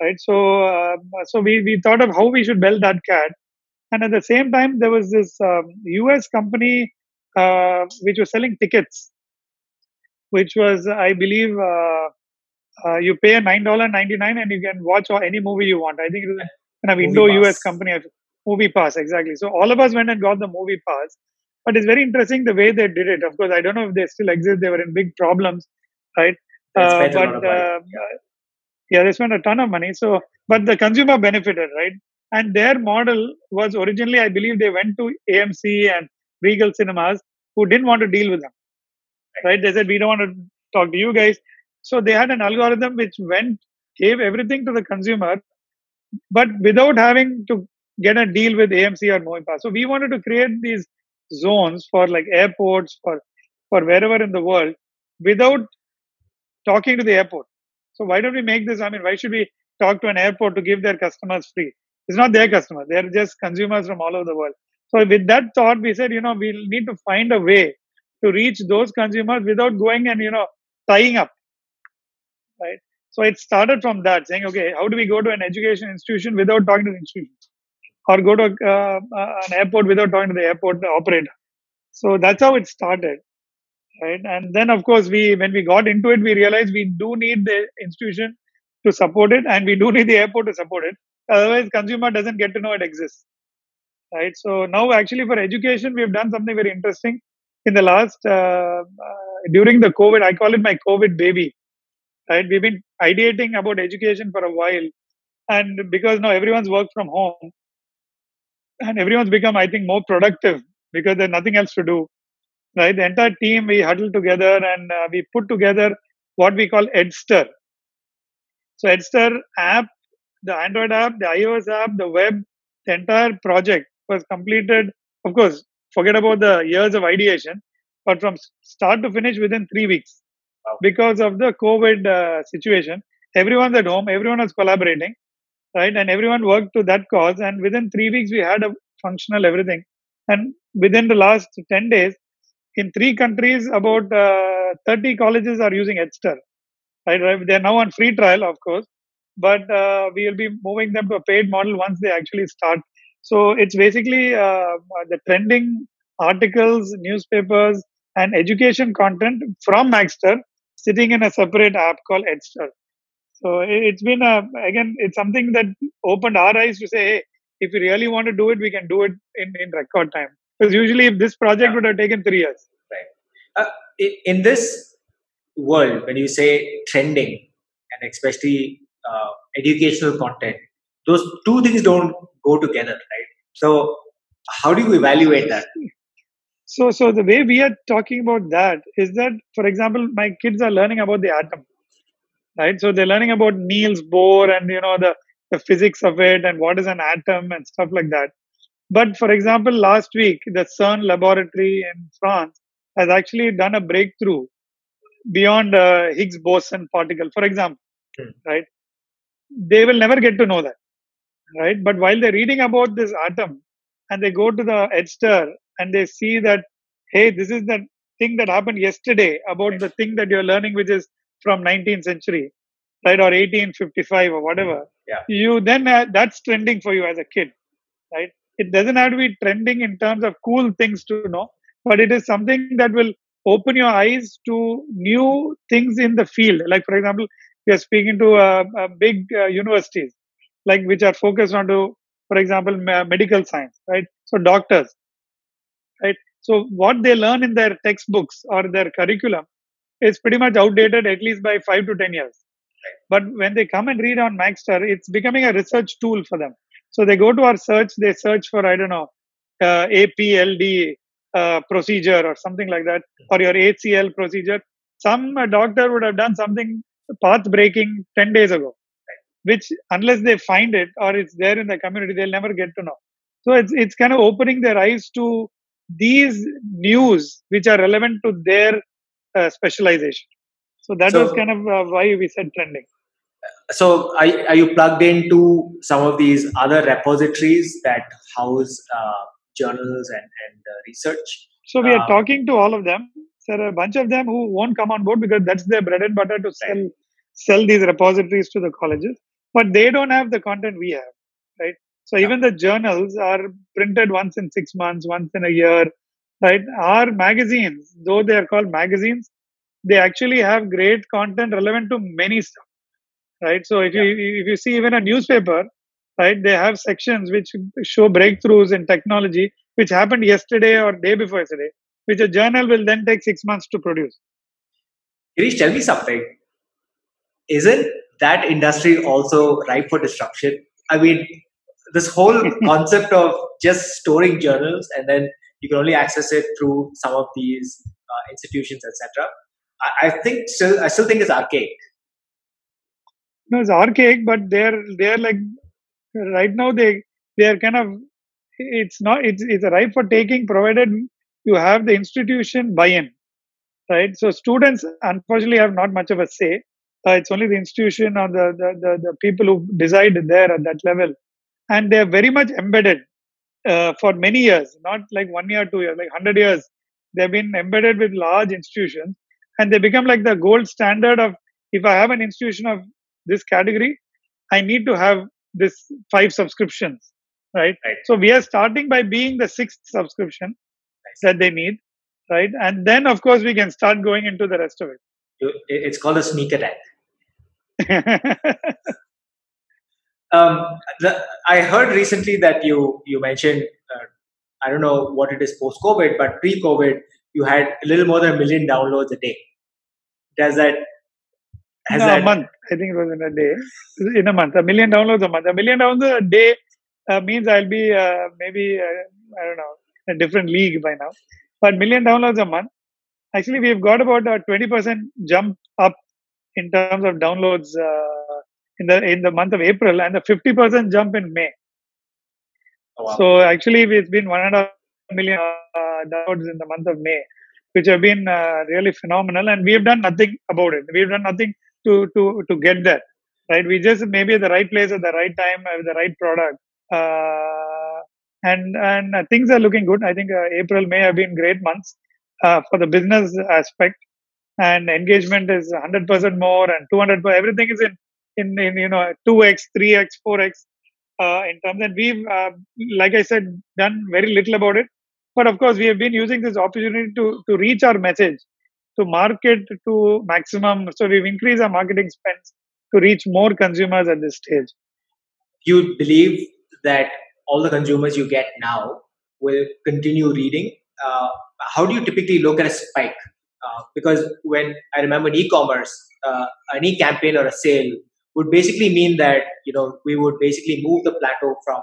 right? So uh, so we we thought of how we should build that cat, and at the same time there was this um, U.S. company uh, which was selling tickets, which was I believe. Uh, uh, you pay a nine dollar ninety nine and you can watch any movie you want. I think it was kind of Indo-US company. Movie Pass, exactly. So all of us went and got the Movie Pass. But it's very interesting the way they did it. Of course, I don't know if they still exist. They were in big problems, right? Uh, but uh, yeah, they spent a ton of money. So, but the consumer benefited, right? And their model was originally, I believe, they went to AMC and Regal Cinemas, who didn't want to deal with them, right? They said we don't want to talk to you guys. So they had an algorithm which went gave everything to the consumer, but without having to get a deal with AMC or Movipass. So we wanted to create these zones for like airports for for wherever in the world without talking to the airport. So why don't we make this? I mean, why should we talk to an airport to give their customers free? It's not their customer. they're just consumers from all over the world. So with that thought, we said, you know, we need to find a way to reach those consumers without going and you know tying up, right? So it started from that, saying, okay, how do we go to an education institution without talking to the institution? or go to uh, uh, an airport without talking to the airport operator. So that's how it started, right? And then, of course, we when we got into it, we realized we do need the institution to support it, and we do need the airport to support it. Otherwise, consumer doesn't get to know it exists, right? So now, actually, for education, we have done something very interesting in the last uh, uh, during the COVID. I call it my COVID baby, right? We've been ideating about education for a while, and because now everyone's worked from home, and everyone's become, I think, more productive because there's nothing else to do. Right? The entire team we huddled together and uh, we put together what we call Edster. So Edster app, the Android app, the iOS app, the web, the entire project was completed. Of course, forget about the years of ideation, but from start to finish within three weeks wow. because of the COVID uh, situation. Everyone's at home, everyone was collaborating, right? And everyone worked to that cause. And within three weeks, we had a functional everything. And within the last 10 days, in three countries, about uh, 30 colleges are using right? They're now on free trial, of course, but uh, we will be moving them to a paid model once they actually start. So it's basically uh, the trending articles, newspapers, and education content from Magzter sitting in a separate app called Edster. So it's been a again, it's something that opened our eyes to say, hey, if we really want to do it, we can do it in, in record time. Because usually, if this project yeah. would have taken three years. Right. Uh, in this world, when you say trending and especially uh, educational content, those two things don't go together, right? So, how do you evaluate that? So, so the way we are talking about that is that, for example, my kids are learning about the atom right? So they're learning about Niels Bohr and you know the the physics of it and what is an atom and stuff like that. But for example, last week the CERN laboratory in France has actually done a breakthrough beyond uh, Higgs boson particle. For example, hmm. right? They will never get to know that, right? But while they're reading about this atom and they go to the Edster and they see that, hey, this is the thing that happened yesterday about the thing that you're learning, which is from 19th century, right, or 1855 or whatever, yeah. you then uh, that's trending for you as a kid, right? It doesn't have to be trending in terms of cool things to know, but it is something that will open your eyes to new things in the field. Like, for example, we are speaking to uh, uh, big uh, universities, like which are focused on to, for example, medical science, right? So doctors, right? So what they learn in their textbooks or their curriculum is pretty much outdated at least by five to ten years. But when they come and read on Magzter, it's becoming a research tool for them. So they go to our search, they search for I don't know uh, APLD uh, procedure or something like that, or your ACL procedure. Some uh, doctor would have done something path breaking 10 days ago, which unless they find it or it's there in the community, they'll never get to know. So it's, it's kind of opening their eyes to these news which are relevant to their uh, specialization. So that So- was kind of uh, why we said trending. So are, are you plugged into some of these other repositories that house uh, journals and, and uh, research? So we are Uh, talking to all of them. There are a bunch of them who won't come on board because that's their bread and butter to sell sell these repositories to the colleges. But they don't have the content we have, right? So even the journals are printed once in six months, once in a year, right? Our magazines, though they are called magazines, they actually have great content relevant to many stuff, right? So if you if you see even a newspaper, right, they have sections which show breakthroughs in technology which happened yesterday or day before yesterday, which a journal will then take six months to produce. Girish, tell me something. Isn't that industry also ripe for disruption? I mean, this whole [laughs] concept of just storing journals and then you can only access it through some of these uh, institutions, etc. I, I think still, I still think it's archaic. No, it's archaic, but they're they're like right now they they are kind of it's not it's it's ripe for taking provided you have the institution buy-in, right? So students unfortunately have not much of a say. Uh, it's only the institution or the, the the the people who decide there at that level, and they are very much embedded uh, for many years, not like one year, two years, like hundred years. They've been embedded with large institutions, and they become like the gold standard of if I have an institution of this category, I need to have this five subscriptions, right? Right. So we are starting by being the sixth subscription that they need, right? And then of course we can start going into the rest of it- It's called a sneak attack. [laughs] Um, the, I heard recently that you you mentioned uh, I don't know what it is post COVID, but pre COVID you had a little more than a million downloads a day. Does that has no, that a month. I think it was in a day. In a month, a million downloads a month. A million downloads a day uh, means I'll be uh, maybe uh, I don't know a different league by now. But million downloads a month. Actually, we've got about a twenty percent jump up in terms of downloads uh, in the in the month of April, and a fifty percent jump in May. oh, wow. So actually, it's been one and a half million uh, downloads in the month of May, which have been uh, really phenomenal. And we have done nothing about it. We've done nothing to to to get there Right? We just maybe at the right place at the right time with the right product. Uh, and and uh, things are looking good. I think uh, April, May have been great months uh, for the business aspect, and engagement is 100% more and 200. Everything is in in, in you know 2x, 3x, 4x uh, in terms. And we've, uh, like I said, done very little about it. But of course, we have been using this opportunity to to reach our message, to market to maximum. So we've increased our marketing spends to reach more consumers at this stage. you believe that all the consumers you get now will continue reading. Uh, how do you typically look at a spike? Uh, because when I remember in e-commerce, uh, any campaign or a sale would basically mean that you know we would basically move the plateau from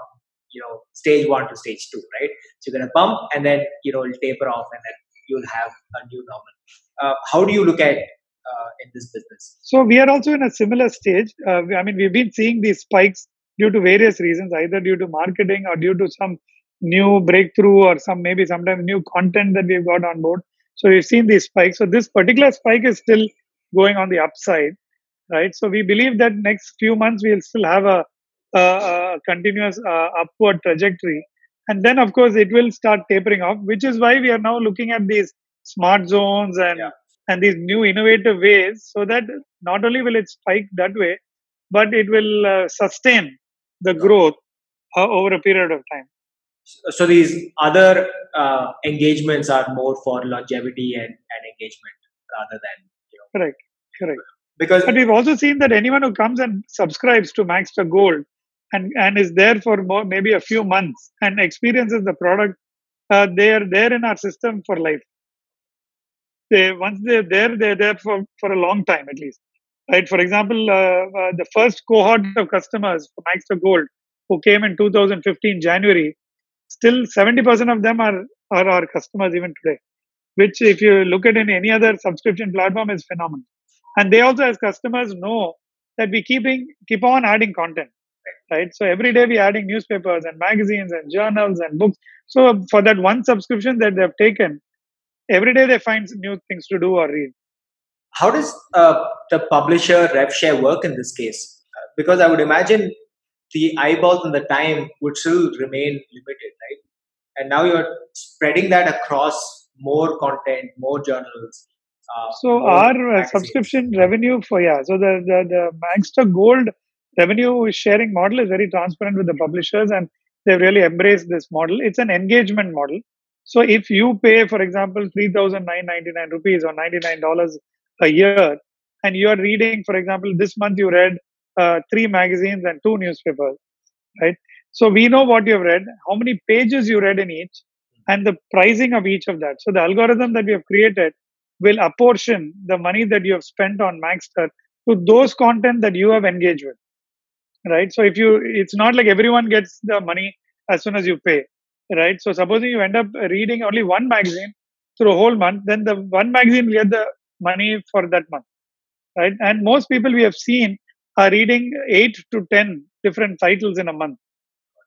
you know stage one to stage two, right? So you're gonna bump and then you know it'll taper off and then you'll have a new normal. Uh, how do you look at uh, in this business? So we are also in a similar stage. Uh, I mean, we've been seeing these spikes due to various reasons, either due to marketing or due to some new breakthrough or some maybe sometimes new content that we've got on board. So we've seen these spikes. So this particular spike is still going on the upside, right? So we believe that next few months we'll still have a, a, a continuous uh, upward trajectory, and then of course it will start tapering off, which is why we are now looking at these smart zones and Yeah. and these new innovative ways, so that not only will it spike that way, but it will uh, sustain the growth uh, over a period of time. so these other uh, engagements are more for longevity and, and engagement rather than you know Correct, correct. because But we've also seen that anyone who comes and subscribes to Magzter Gold and, and is there for more, maybe a few months and experiences the product, uh, they are there in our system for life. they once they're there, they're there for, for a long time at least. Right. For example, uh, uh, the first cohort of customers for Magzter Gold who came in 2015 January, still 70% of them are, are our customers even today. Which, if you look at in any other subscription platform, is phenomenal. And they also, as customers, know that we keeping keep on adding content right? So every day we're adding newspapers and magazines and journals and books. So for that one subscription that they've taken every day they find new things to do or read. How does uh, the publisher rev share work in this case? Because i would imagine the eyeballs and the time would still remain limited right? And now you're spreading that across more content more journals uh, so our uh, subscription revenue for yeah, so the the, the Magzter Gold revenue sharing model is very transparent with the publishers, and they've really embraced this model. It's an engagement model. So if you pay, for example, three thousand nine ninety nine rupees or ninety nine dollars a year, and you are reading, for example, this month you read uh, three magazines and two newspapers, right? So we know what you've read, how many pages you read in each, and the pricing of each of that. So the algorithm that we have created will apportion the money that you have spent on Magzter to those content that you have engaged with. Right. So if you, it's not like everyone gets the money as soon as you pay. Right. So supposing you end up reading only one magazine through a whole month, then the one magazine will get the money for that month. Right. And most people we have seen are reading eight to 10 different titles in a month.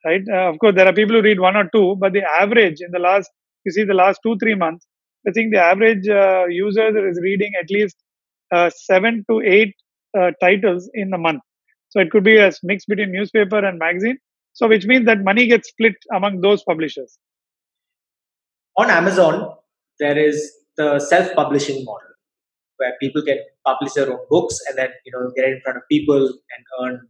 Right. Uh, of course, there are people who read one or two, but the average in the last, you see, the last two, three months, I think the average uh, user is reading at least uh, seven to eight uh, titles in a month. So it could be a mix between newspaper and magazine. So which means that money gets split among those publishers. On Amazon, there is the self-publishing model where people can publish their own books and then you know get in front of people and earn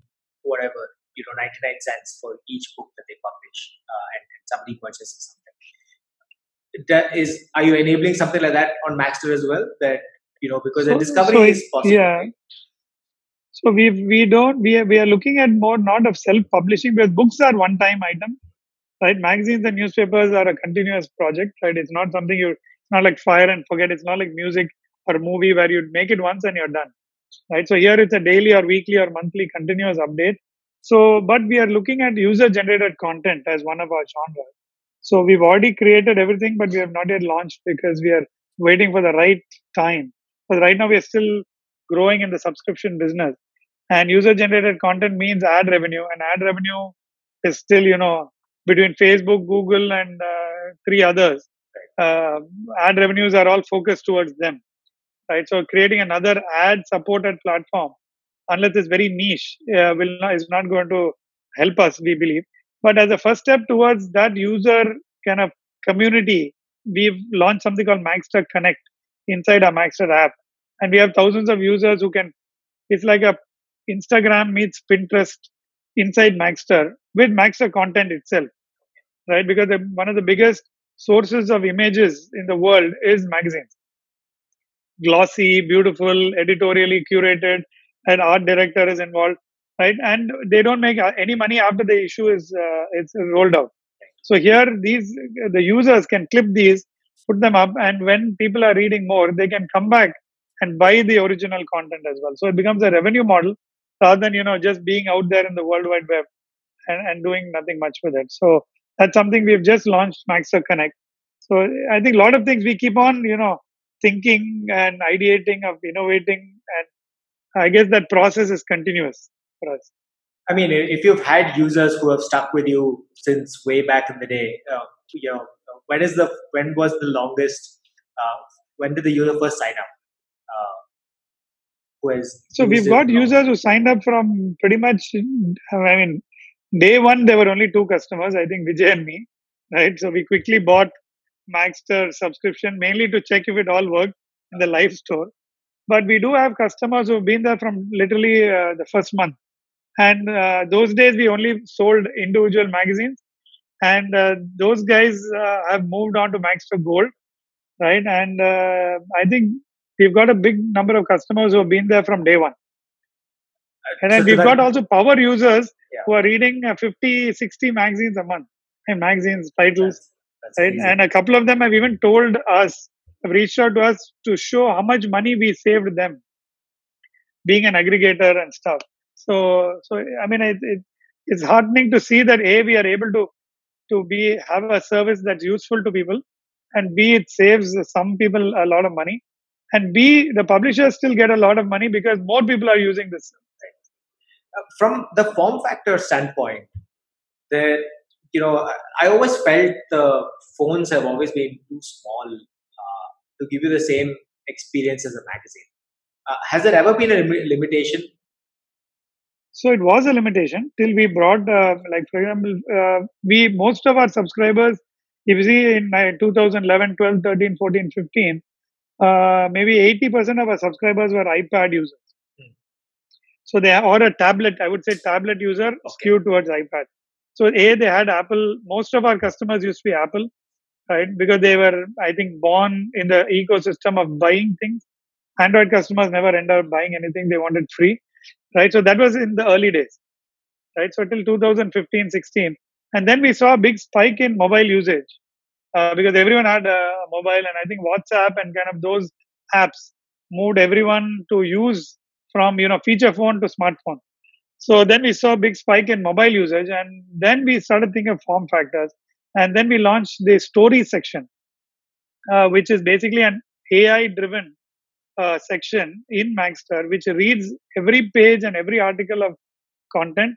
whatever you know 99 cents for each book that they publish uh, and, and somebody purchases something that is are you enabling something like that on Magzter as well? That you know because so, the discovery so is possible. Yeah. So we we don't we are, we are looking at more not of self publishing because books are one time item, right? Magazines and newspapers are a continuous project, right? It's not something you it's not like fire and forget. It's not like music or movie where you make it once and you're done, right? So here it's a daily or weekly or monthly continuous update. So, but we are looking at user generated content as one of our genres. So we've already created everything, but we have not yet launched because we are waiting for the right time. But right now we are still growing in the subscription business. And user generated content means ad revenue, and ad revenue is still, you know, between Facebook, Google, and uh, three others. Uh, ad revenues are all focused towards them, right? So creating another ad supported platform, unless it's very niche, uh, will not, is not going to help us, we believe. But as a first step towards that user kind of community, we've launched something called Magzter Connect inside our Magzter app. And we have thousands of users who can, it's like a Instagram meets Pinterest inside Magzter with Magzter content itself, right? Because the, one of the biggest sources of images in the world is magazines. Glossy, beautiful, editorially curated, and art director is involved right? And they don't make uh, any money after the issue is uh, it's rolled out. So here, these the users can clip these, put them up, and when people are reading more, they can come back and buy the original content as well. So it becomes a revenue model rather than you know just being out there in the world wide web and, and doing nothing much with it. So that's something we've just launched, Magzter Connect. So I think a lot of things we keep on you know thinking and ideating of innovating, and I guess that process is continuous for us. I mean, if you've had users who have stuck with you since way back in the day, uh, you know, when is the when was the longest? Uh, when did the user first sign up? Uh, who has so we've got users who signed up from pretty much. I mean, day one there were only two customers. I think Vijay and me, right? So we quickly bought Magzter subscription mainly to check if it all worked in the live store. But we do have customers who've been there from literally uh, the first month and uh, those days we only sold individual magazines and uh, those guys uh, have moved on to Magzter Gold, right? And uh, I think we've got a big number of customers who have been there from day one. And then so we've got also power users yeah. who are reading uh, 50, 60 magazines a month, and magazines, titles, that's, that's right? And a couple of them have even told us have reached out to us to show how much money we saved them being an aggregator and stuff. So, so I mean, it, it, it's heartening to see that a we are able to to be have a service that's useful to people, and b it saves some people a lot of money, and b the publishers still get a lot of money because more people are using this. Uh, from the form factor standpoint, that you know, I always felt the phones have always been too small uh, to give you the same experience as a magazine. Uh, has there ever been a limitation? So it was a limitation till we brought, uh, like for example, uh, we most of our subscribers, if you see in 2011, 12, 13, 14, 15, uh, maybe 80% of our subscribers were iPad users. Hmm. So they are or a tablet, I would say tablet user okay. skewed towards iPad. So A, they had Apple. Most of our customers used to be Apple, right? Because they were, I think, born in the ecosystem of buying things. Android customers never end up buying anything they wanted free, right? So that was in the early days, right? So till 2015, 16. And then we saw a big spike in mobile usage uh, because everyone had a mobile and I think WhatsApp and kind of those apps moved everyone to use from, you know, feature phone to smartphone. So then we saw a big spike in mobile usage and then we started thinking of form factors. And then we launched the story section, uh, which is basically an AI driven uh, section in Magzter, which reads every page and every article of content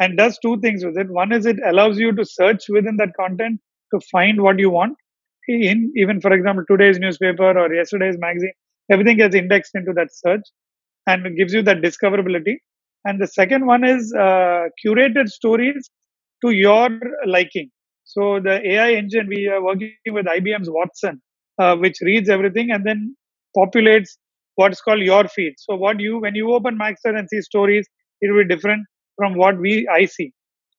and does two things with it. One is it allows you to search within that content to find what you want. In even, for example, today's newspaper or yesterday's magazine, everything gets indexed into that search and gives you that discoverability. And the second one is uh, curated stories to your liking. So the AI engine, we are working with IBM's Watson, uh, which reads everything and then populates what's called your feed. So what you when you open Magzter and see stories, it will be different from what we I see.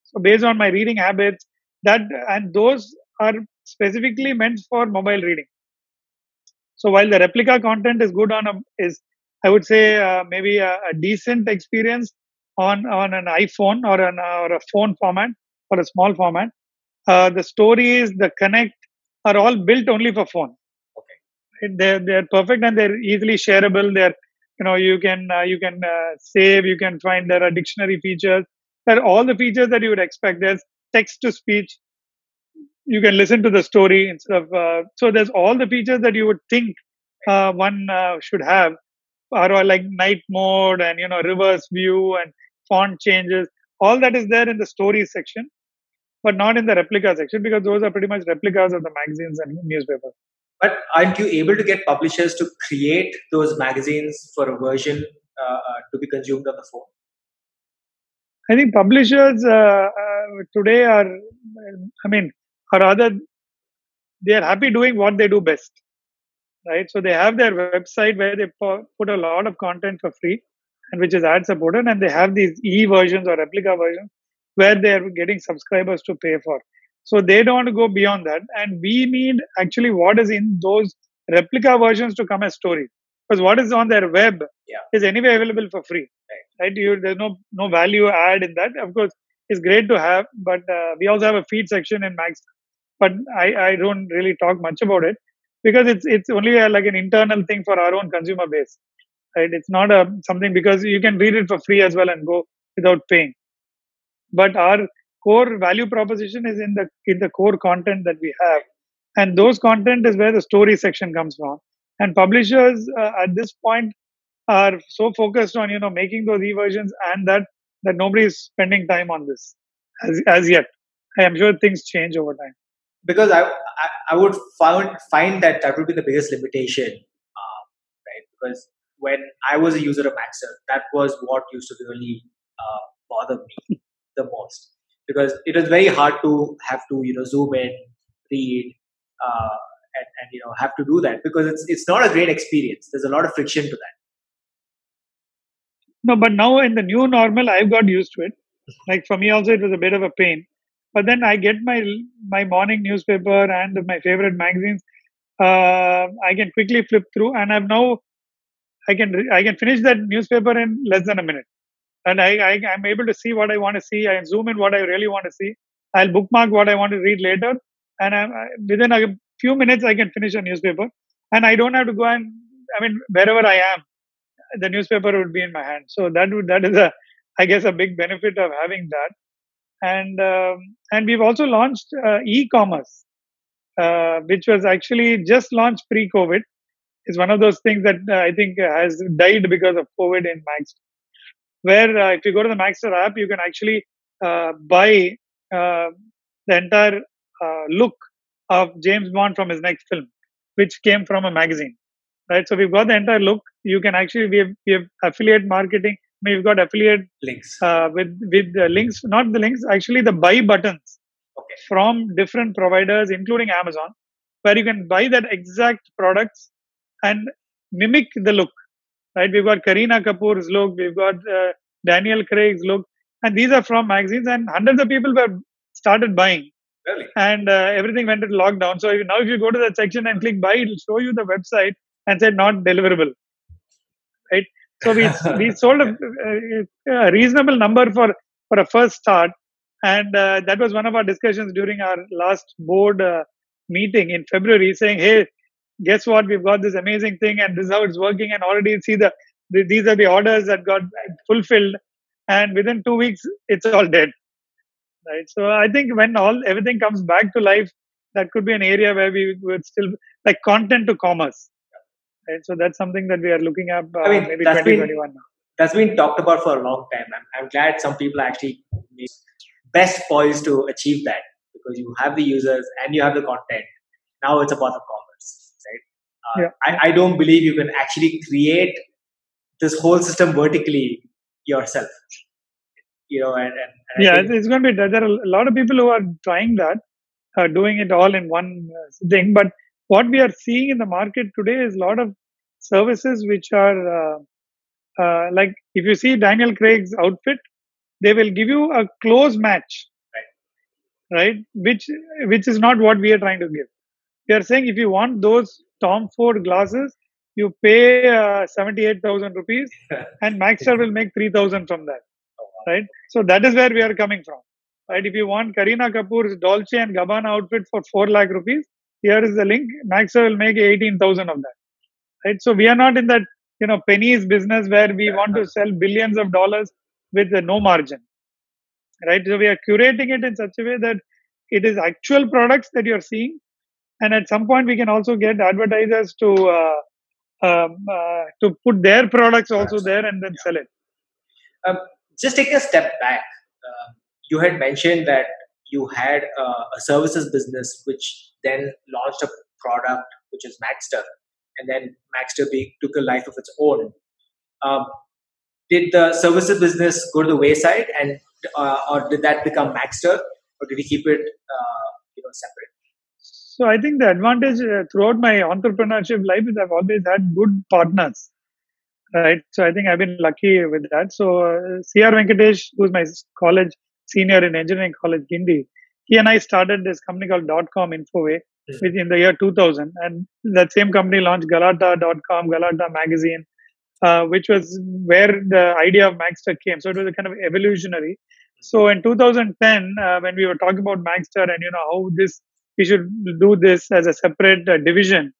So based on my reading habits, that and those are specifically meant for mobile reading. So while the replica content is good on a is I would say uh, maybe a, a, decent experience on on an iPhone or an or a phone format or a small format. Uh, the stories, the connect are all built only for phone Okay. they're they're perfect and they're easily shareable they're you know you can uh, you can uh, save you can find there are dictionary features there are all the features that you would expect there's text to speech you can listen to the story instead of uh, so there's all the features that you would think uh, one uh, should have are like night mode and you know reverse view and font changes all that is there in the stories section but not in the replica section because those are pretty much replicas of the magazines and newspapers but aren't you able to get publishers to create those magazines for a version uh, uh, to be consumed on the phone? I think publishers uh, uh, today are, I mean, or rather, they are happy doing what they do best, right? So they have their website where they put a lot of content for free, and which is ad supported, and they have these e versions or replica versions where they are getting subscribers to pay for. So they don't want to go beyond that. And we need actually what is in those replica versions to come as stories. Because what is on their web yeah. is anyway available for free. Right? right? You, there's no no value add in that. Of course, it's great to have, but uh, we also have a feed section in Max. But I, I don't really talk much about it because it's it's only a, like an internal thing for our own consumer base. Right? It's not a something because you can read it for free as well and go without paying. But our core value proposition is in the in the core content that we have and those content is where the story section comes from and publishers uh, at this point are so focused on you know making those e-versions and that that nobody is spending time on this as, as yet i am sure things change over time because i i, I would find find that that would be the biggest limitation uh, right because when i was a user of Magzter, that was what used to really uh, bother me the most because it was very hard to have to you know zoom in, read, uh, and, and you know have to do that because it's it's not a great experience. There's a lot of friction to that. No, but now in the new normal, I've got used to it. Like for me also, it was a bit of a pain. But then I get my my morning newspaper and my favorite magazines. Uh, I can quickly flip through, and I've now I can I can finish that newspaper in less than a minute and I, I am able to see what I want to see. I zoom in what I really want to see. I'll bookmark what I want to read later, and I'm, within a few minutes I can finish a newspaper. and I don't have to go and I mean wherever I am, the newspaper would be in my hand. So that would that is a I guess a big benefit of having that. And um, and we've also launched uh, e-commerce, uh, which was actually just launched pre-COVID. It's one of those things that uh, I think has died because of COVID in Max. Where uh, if you go to the Magzter app, you can actually uh, buy uh, the entire look of James Bond from his next film, which came from a magazine. Right. So we've got the entire look. You can actually we have, we have affiliate marketing we've got affiliate links uh, with with the links, not the links, actually the buy buttons okay. from different providers, including Amazon, where you can buy that exact products and mimic the look. Right? We've got Kareena Kapoor's look, we've got uh, Daniel Craig's look, and these are from magazines, and hundreds of people were started buying. Really? And uh, everything went into lockdown. So now, if you go to that section and click buy, it'll show you the website and say not deliverable. Right? So we we sold a, a, reasonable number for for a first start, and uh, that was one of our discussions during our last board uh, meeting in February, saying, "Hey, guess what? We've got this amazing thing, and this is how it's working, and already see the, the these are the orders that got fulfilled, and within two weeks, it's all dead." Right. So I think when all everything comes back to life, that could be an area where we would still like content to commerce Right? So that's something that we are looking at uh, I mean, maybe 2021 been, That's been talked about for a long time. I'm, I'm glad some people actually best poised to achieve that because you have the users and you have the content. Now it's about the commerce, right? Uh, yeah. I, I don't believe you can actually create this whole system vertically yourself. You know, and, and, and yeah, it's going to be there are a lot of people who are trying that, uh, doing it all in one uh, thing. But what we are seeing in the market today is a lot of services which are uh, uh, like if you see Daniel Craig's outfit, they will give you a close match, right? right? Which which is not what we are trying to give. We are saying if you want those Tom Ford glasses, you pay uh, seventy eight thousand rupees, [laughs] and Magzter will make three thousand from that, oh, right? So that is where we are coming from, right? If you want Kareena Kapoor's Dolce and Gabbana outfit for four lakh rupees, here is the link. Magzter will make 18,000 of that. Right. So we are not in that, you know, pennies business where we want to sell billions of dollars with no margin. Right. So we are curating it in such a way that it is actual products that you're seeing. And at some point we can also get advertisers to, uh, um, uh, to put their products also there and then sell it. Um, just take a step back. Uh, you had mentioned that you had a services business which then launched a product which is Magzter, and then Magzter took a life of its own. Um, did the services business go to the wayside, and uh, or did that become Magzter, or did we keep it uh, you know separate? So I think the advantage uh, throughout my entrepreneurship life is I've always had good partners, right? So I think I've been lucky with that. So uh, CR Venkatesh, who's my college senior in engineering college, Guindy, he and I started this company called .com Infoway. In the year 2000. And that same company launched Galatta.com, Galatta magazine, uh, which was where the idea of Magzter came. So it was a kind of evolutionary. So in 2010, uh, when we were talking about Magzter and you know how this we should do this as a separate uh, division,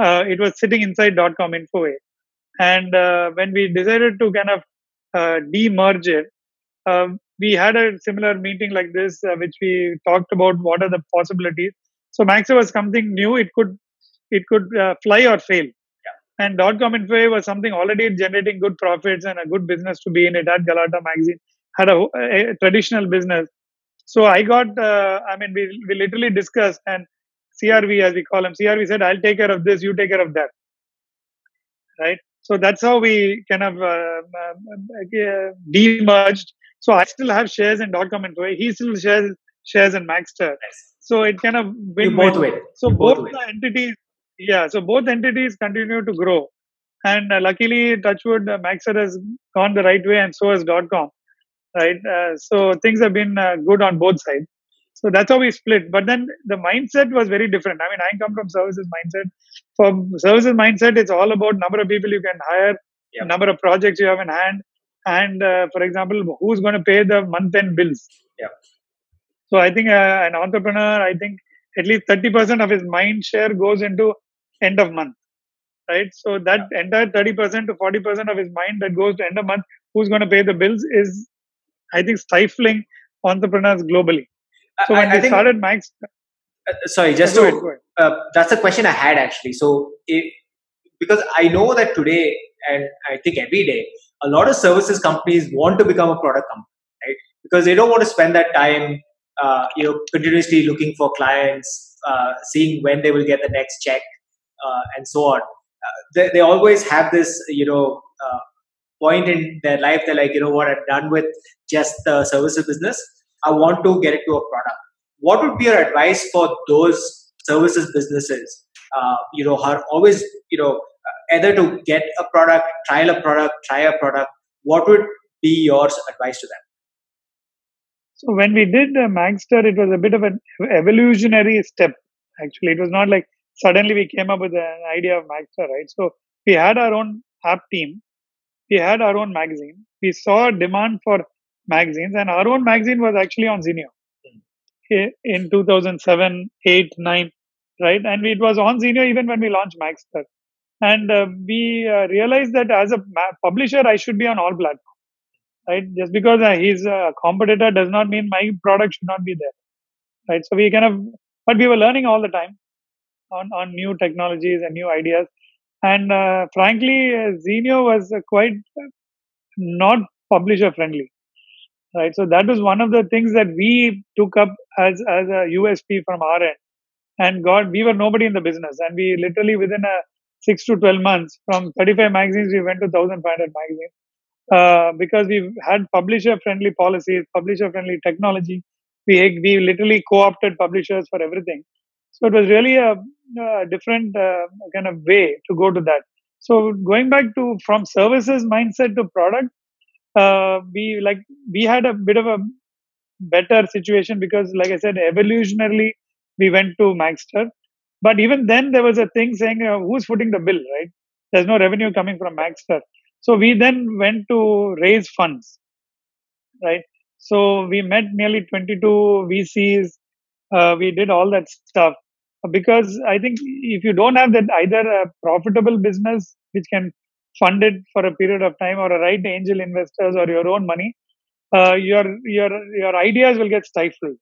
uh, it was sitting inside .com Infoway. And uh, when we decided to kind of uh, demerge it, we had a similar meeting like this, which we talked about what are the possibilities. So Magzter was something new. It could it could uh, fly or fail. Yeah. And .com Info was something already generating good profits and a good business to be in. It had Galatta magazine, had a, a traditional business. So I got, uh, I mean, we, we literally discussed and CRV, as we call him, CRV said, I'll take care of this, you take care of that. Right? So that's how we kind of uh, uh, uh demerged so I still have shares in .com and He still shares shares in Magzter. Nice. So it kind of win. Both win. So both, both the entities, yeah. So both entities continue to grow, and uh, luckily, Touchwood uh, Magzter has gone the right way, and so has .com. Right. Uh, so things have been uh, good on both sides. So that's how we split. But then the mindset was very different. I mean, I come from services mindset. From services mindset, it's all about number of people you can hire, yep. number of projects you have in hand, and uh, for example who's going to pay the month end bills yeah so i think uh, an entrepreneur i think at least 30% of his mind share goes into end of month right? So that entire 30% to 40% of his mind that goes to end of month, who's going to pay the bills is, I think, stifling entrepreneurs globally. So I- when I we think- started Max, Uh, sorry, just to ahead, go ahead. uh, that's a question I had actually. So, because I know that today, and I think every day, a lot of services companies want to become a product company, right? Because they don't want to spend that time, uh, you know, continuously looking for clients, uh, seeing when they will get the next check, uh, and so on. Uh, they, they always have this, you know, uh, point in their life. They're like, you know what, I'm done with just the services business. I want to get it to a product what would be your advice for those services businesses you know are always you know either to get a product trial a product try a product what would be your advice to them So when we did uh, Magzter, it was a bit of an evolutionary step. Actually, it was not like suddenly we came up with an idea of Magzter, right? So we had our own app team, we had our own magazine, we saw demand for magazines, and our own magazine was actually on Zinio i- in 2007, 8, 9, right? And it was on Zinio even when we launched Magzter. And uh, we uh, realized that as a ma- publisher, I should be on all platforms right? Just because uh, he's a competitor does not mean my product should not be there, right? So we kind of, but we were learning all the time on on new technologies and new ideas, and uh, frankly, uh, Zinio was uh, quite not publisher friendly, right? So that was one of the things that we took up as as a USP from our end, and God, we were nobody in the business, and we literally within a six to twelve months, from thirty five magazines, we went to thousand five hundred magazines uh, because we had publisher friendly policies, publisher friendly technology. We, we literally co opted publishers for everything. So it was really a, a different uh, kind of way to go to that. So going back to from services mindset to product, uh, we like we had a bit of a better situation because, like I said, evolutionarily we went to Magzter. But even then, there was a thing saying, "Who's footing the bill?" Right? There's no revenue coming from Magzter. So we then went to raise funds, right? So we met nearly 22 VCs. Uh, we did all that stuff because I think if you don't have that either a profitable business which can fund it for a period of time or a right angel investors or your own money, uh, your your your ideas will get stifled,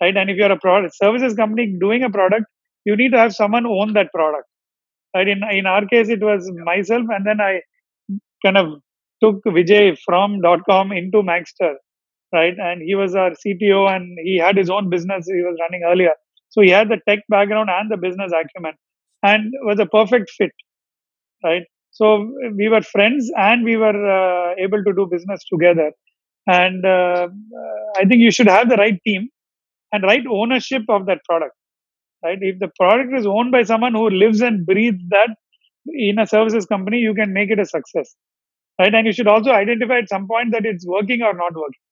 right? And if you're a product services company doing a product, you need to have someone own that product, right? In in our case, it was myself, and then I kind of took Vijay from .com into Magzter, right? And he was our CTO, and he had his own business he was running earlier, so he had the tech background and the business acumen, and was a perfect fit, right? So we were friends, and we were uh, able to do business together. And uh, I think you should have the right team and right ownership of that product, right? If the product is owned by someone who lives and breathes that in a services company, you can make it a success right? And you should also identify at some point that it's working or not working,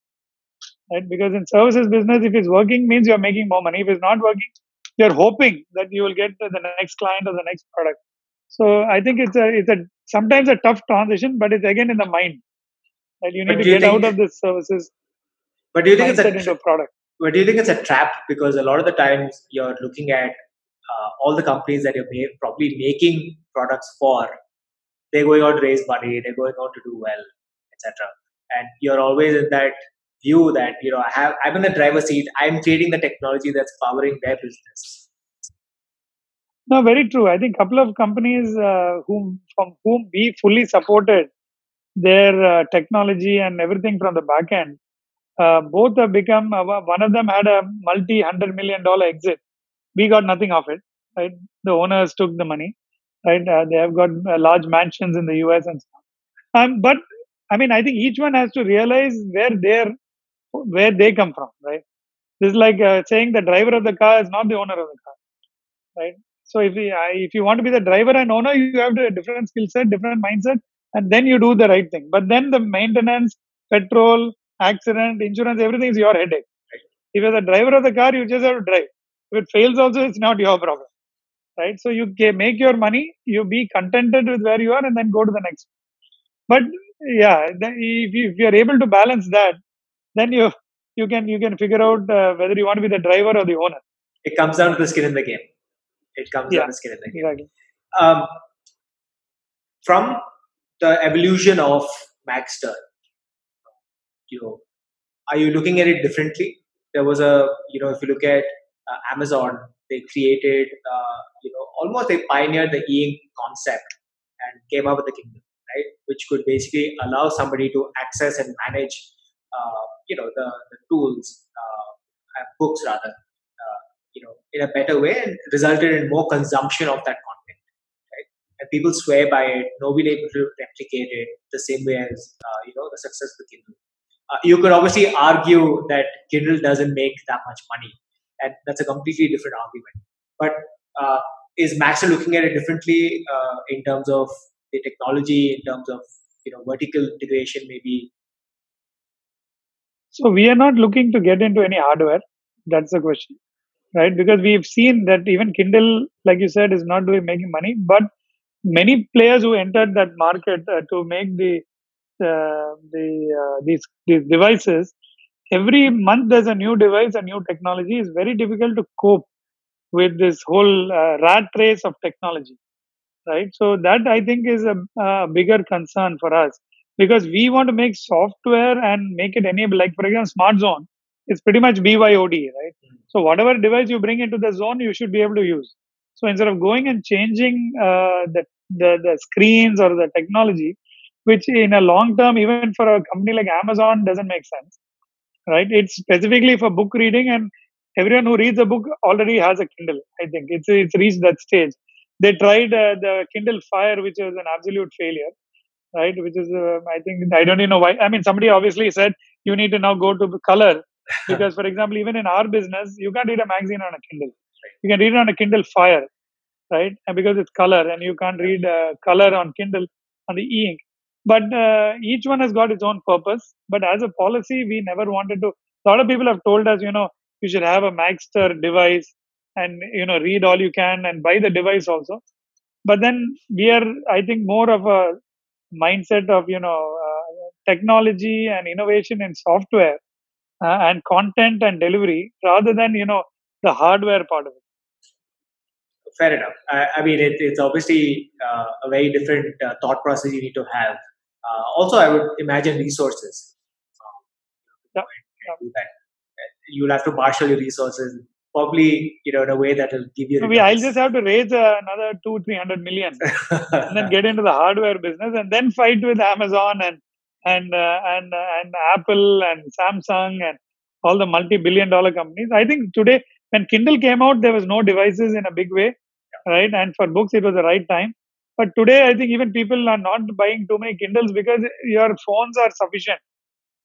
right? Because in services business, if it's working, means you're making more money. If it's not working, you're hoping that you will get the next client or the next product. So I think it's a it's a sometimes a tough transition, but it's again in the mind. Right? You need But to get out of this services but do you think it's a into product. but do you think it's a trap because a lot of the times you're looking at uh, all the companies that you're probably making products for they're going out to raise money they're going out to do well etc and you're always in that view that you know i have i'm in the driver's seat i'm creating the technology that's powering their business No, very true. I think a couple of companies uh, whom from whom we fully supported their uh, technology and everything from the back end. Uh, both have become. Uh, one of them had a multi hundred million dollar exit. We got nothing of it. Right, the owners took the money. Right, uh, they have got uh, large mansions in the U.S. and stuff. Um, but I mean, I think each one has to realize where they're where they come from. Right, this is like uh, saying the driver of the car is not the owner of the car. Right, so if you, I- if you want to be the driver and owner, you have to a different skill set, different mindset, and then you do the right thing. But then the maintenance, petrol, accident, insurance, everything is your headache. If you're the driver of the car, you just have to drive. If it fails, also it's not your problem, right? So you make your money, you be contented with where you are, and then go to the next. But yeah, if you are able to balance that, then you you can you can figure out uh, whether you want to be the driver or the owner. it comes down to the skin in the game it comes Yeah. down to the skin in the game Exactly. um, from the evolution of Magzter, you know, are you looking at it differently? There was a, you know, if you look at uh, Amazon, they created, uh, you know, almost they pioneered the e-ink concept and came up with the Kindle, right? Which could basically allow somebody to access and manage, uh, you know, the, the tools, uh, books rather, uh, you know, in a better way and resulted in more consumption of that content, right? And people swear by it. Nobody able to replicate it the same way as, uh, you know, the success of the Kindle. Uh, you could obviously argue that Kindle doesn't make that much money, and that's a completely different argument. But uh, is Magzter looking at it differently uh, in terms of the technology, in terms of you know vertical integration, maybe? So we are not looking to get into any hardware. That's the question, right? Because we've seen that even Kindle, like you said, is not doing making money, but many players who entered that market uh, to make the uh, the uh, these these devices every month there's a new device a new technology is very difficult to cope with this whole uh, rat race of technology right so that i think is a, a, bigger concern for us because we want to make software and make it enable like for example smart zone it's pretty much byod right mm-hmm. so whatever device you bring into the zone you should be able to use so instead of going and changing uh, the, the the screens or the technology which in a long term, even for a company like Amazon, doesn't make sense. Right? It's specifically for book reading, and everyone who reads a book already has a Kindle. I think it's it's reached that stage. They tried uh, the Kindle Fire, which was an absolute failure. Right? Which is, uh, I think, I don't even know why. I mean, somebody obviously said you need to now go to color [laughs] because, for example, even in our business, you can't read a magazine on a Kindle. You can read it on a Kindle Fire, right? And because it's color, and you can't read uh, color on Kindle on the e-ink but uh, each one has got its own purpose. But as a policy we never wanted to a lot of people have told us you know you should have a magzter device and you know read all you can and buy the device also. But then we are i think more of a mindset of you know uh, technology and innovation in software uh, and content and delivery rather than you know the hardware part of it. Fair enough. I, I mean, it, it's obviously uh, a very different uh, thought process you need to have also, I would imagine resources. Um, that. You'll have to marshal your resources, probably you know in a way that will give you. Maybe I'll just have to raise uh, another two, three hundred million, and then get into the hardware business, and then fight with Amazon and and uh, and uh, and Apple and Samsung and all the multi-billion dollar companies. I think today when Kindle came out, there was no devices in a big way, right? And for books, it was the right time. But today, I think even people are not buying too many Kindles because your phones are sufficient.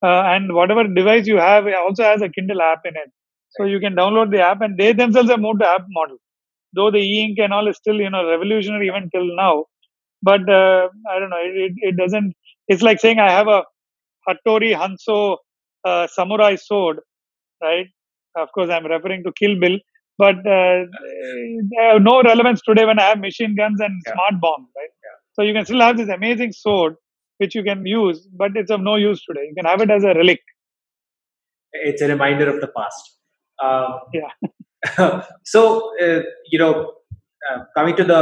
Uh, and whatever device you have also has a Kindle app in it. So you can download the app and they themselves have moved to app model. Though the e-ink and all is still, you know, revolutionary even till now. But uh, I don't know, it, it doesn't, it's like saying I have a Hattori Hanzo uh, samurai sword, right? Of course, I'm referring to Kill Bill but uh, they have no relevance today when I have machine guns and yeah. smart bombs, right? Yeah. So you can still have this amazing sword which you can use, but it's of no use today. You can have it as a relic. It's a reminder of the past. Um, yeah. [laughs] so uh, you know, uh, coming to the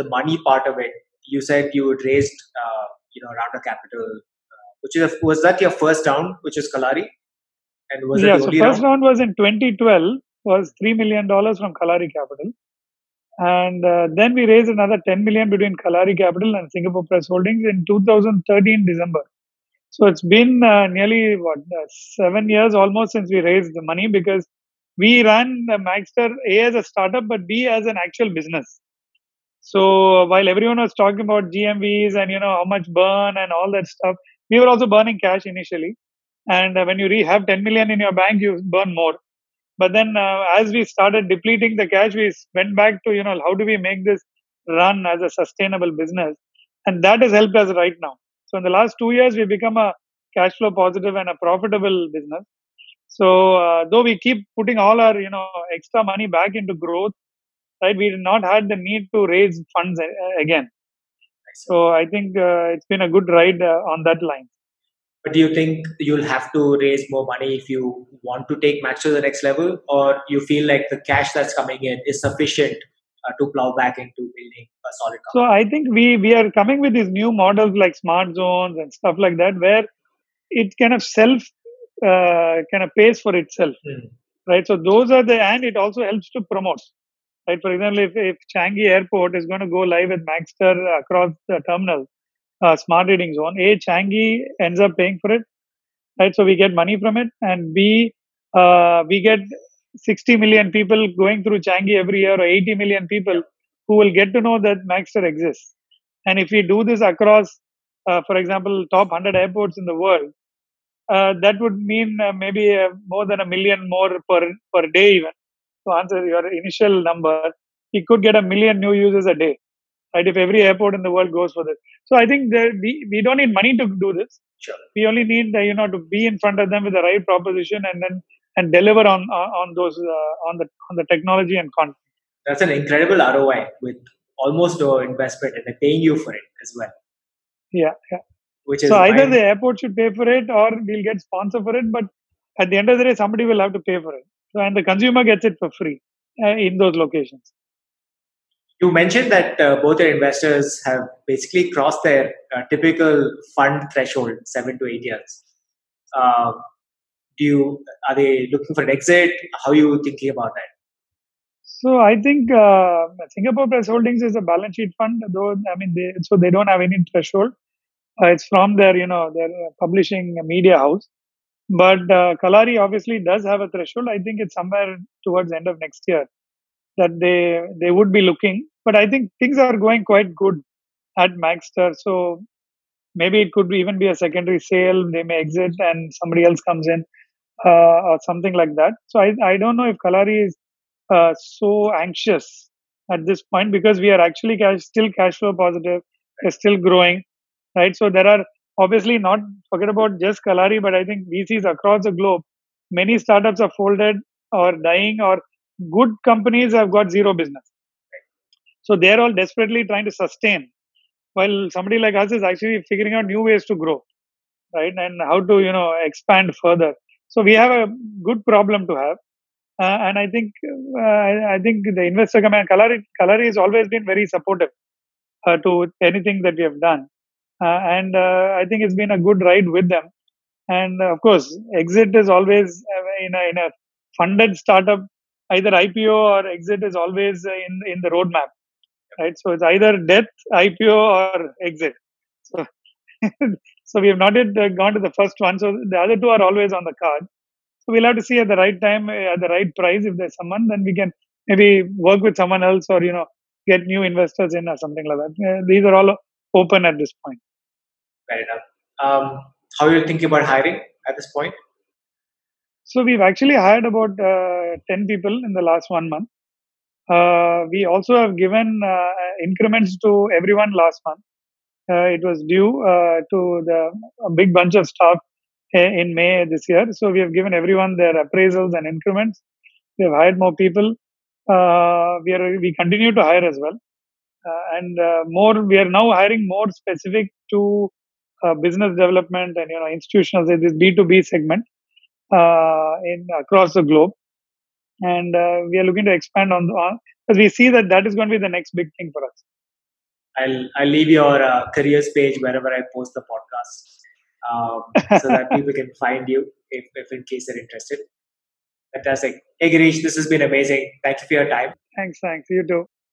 the money part of it, you said you had raised uh, you know round of capital, uh, which is a, was that your first round, which is Kalari? And was yeah, so first round? round was in 2012 was $3 million from Kalari Capital. And uh, then we raised another 10 million between Kalari Capital and Singapore Press Holdings in 2013 December. So it's been uh, nearly what uh, seven years almost since we raised the money because we ran the Magzter A as a startup, but B as an actual business. So while everyone was talking about GMVs and you know how much burn and all that stuff, we were also burning cash initially. And uh, when you re- have 10 million in your bank, you burn more. But then uh, as we started depleting the cash, we went back to, you know, how do we make this run as a sustainable business? And that has helped us right now. So in the last two years, we've become a cash flow positive and a profitable business. So uh, though we keep putting all our, you know, extra money back into growth, right, we did not had the need to raise funds uh, again. So I think uh, it's been a good ride uh, on that line. But do you think you'll have to raise more money if you want to take Match to the next level, or you feel like the cash that's coming in is sufficient uh, to plow back into building a solid company? so i think we we are coming with these new models like smart zones and stuff like that where it kind of self uh, kind of pays for itself mm. right so those are the and it also helps to promote right for example if, if changi airport is going to go live with magzter across the terminal uh, smart reading zone a changi ends up paying for it right so we get money from it and b uh, we get 60 million people going through Changi every year, or 80 million people who will get to know that Magzter exists. And if we do this across, uh, for example, top 100 airports in the world, uh, that would mean uh, maybe uh, more than a million more per per day. Even to answer your initial number, we could get a million new users a day. Right, if every airport in the world goes for this. So I think that we, we don't need money to do this. Sure. We only need you know to be in front of them with the right proposition and then and deliver on on those uh, on the on the technology and content. That's an incredible ROI with almost no investment, and they're paying you for it as well. Yeah, yeah. Which is so either the airport should pay for it, or we'll get sponsor for it. But at the end of the day, somebody will have to pay for it. So and the consumer gets it for free uh, in those locations. You mentioned that uh, both your investors have basically crossed their uh, typical fund threshold, seven to eight years. Uh, do you are they looking for an exit? How are you thinking about that? So i think uh, singapore press holdings is a balance sheet fund though i mean they so they don't have any threshold. Uh, it's from their you know their publishing media house. But uh, kalari obviously does have a threshold. I think it's somewhere towards end of next year that they they would be looking but i think things are going quite good at magzter so maybe it could even be a secondary sale they may exit and somebody else comes in uh, or something like that. So I, I don't know if Kalari is uh, so anxious at this point because we are actually cash, still cash flow positive. We're still growing, right? So there are obviously not forget about just Kalari, but I think VCs across the globe, many startups are folded or dying, or good companies have got zero business. So they're all desperately trying to sustain, while somebody like us is actually figuring out new ways to grow, right? And how to you know expand further. So we have a good problem to have. Uh, and I think uh, I think the investor command Kalari, has always been very supportive uh, to anything that we have done, uh, and uh, I think it's been a good ride with them. And of course, exit is always in a, in a funded startup, either IPO or exit is always in in the roadmap, right? So it's either death, IPO, or exit. So [laughs] So we have not yet uh, gone to the first one. So the other two are always on the card. So we'll have to see at the right time, uh, at the right price. If there's someone, then we can maybe work with someone else or, you know, get new investors in or something like that. Uh, these are all open at this point. Fair enough. Um, how are you thinking about hiring at this point? So we've actually hired about uh, 10 people in the last one month. Uh, we also have given uh, increments to everyone last month. Uh, it was due uh, to the a big bunch of staff in May this year. So we have given everyone their appraisals and increments. We have hired more people. Uh, we are we continue to hire as well, and more. We are now hiring more specific to business development and you know institutional this B two B segment in across the globe and uh, we are looking to expand on because we see that that is going to be the next big thing for us. I'll I'll leave your uh, careers page wherever I post the podcast, um, [laughs] so that people can find you if, if in case they're interested. Fantastic. Hey Girish, this has been amazing. Thank you for your time. Thanks, thanks. You too.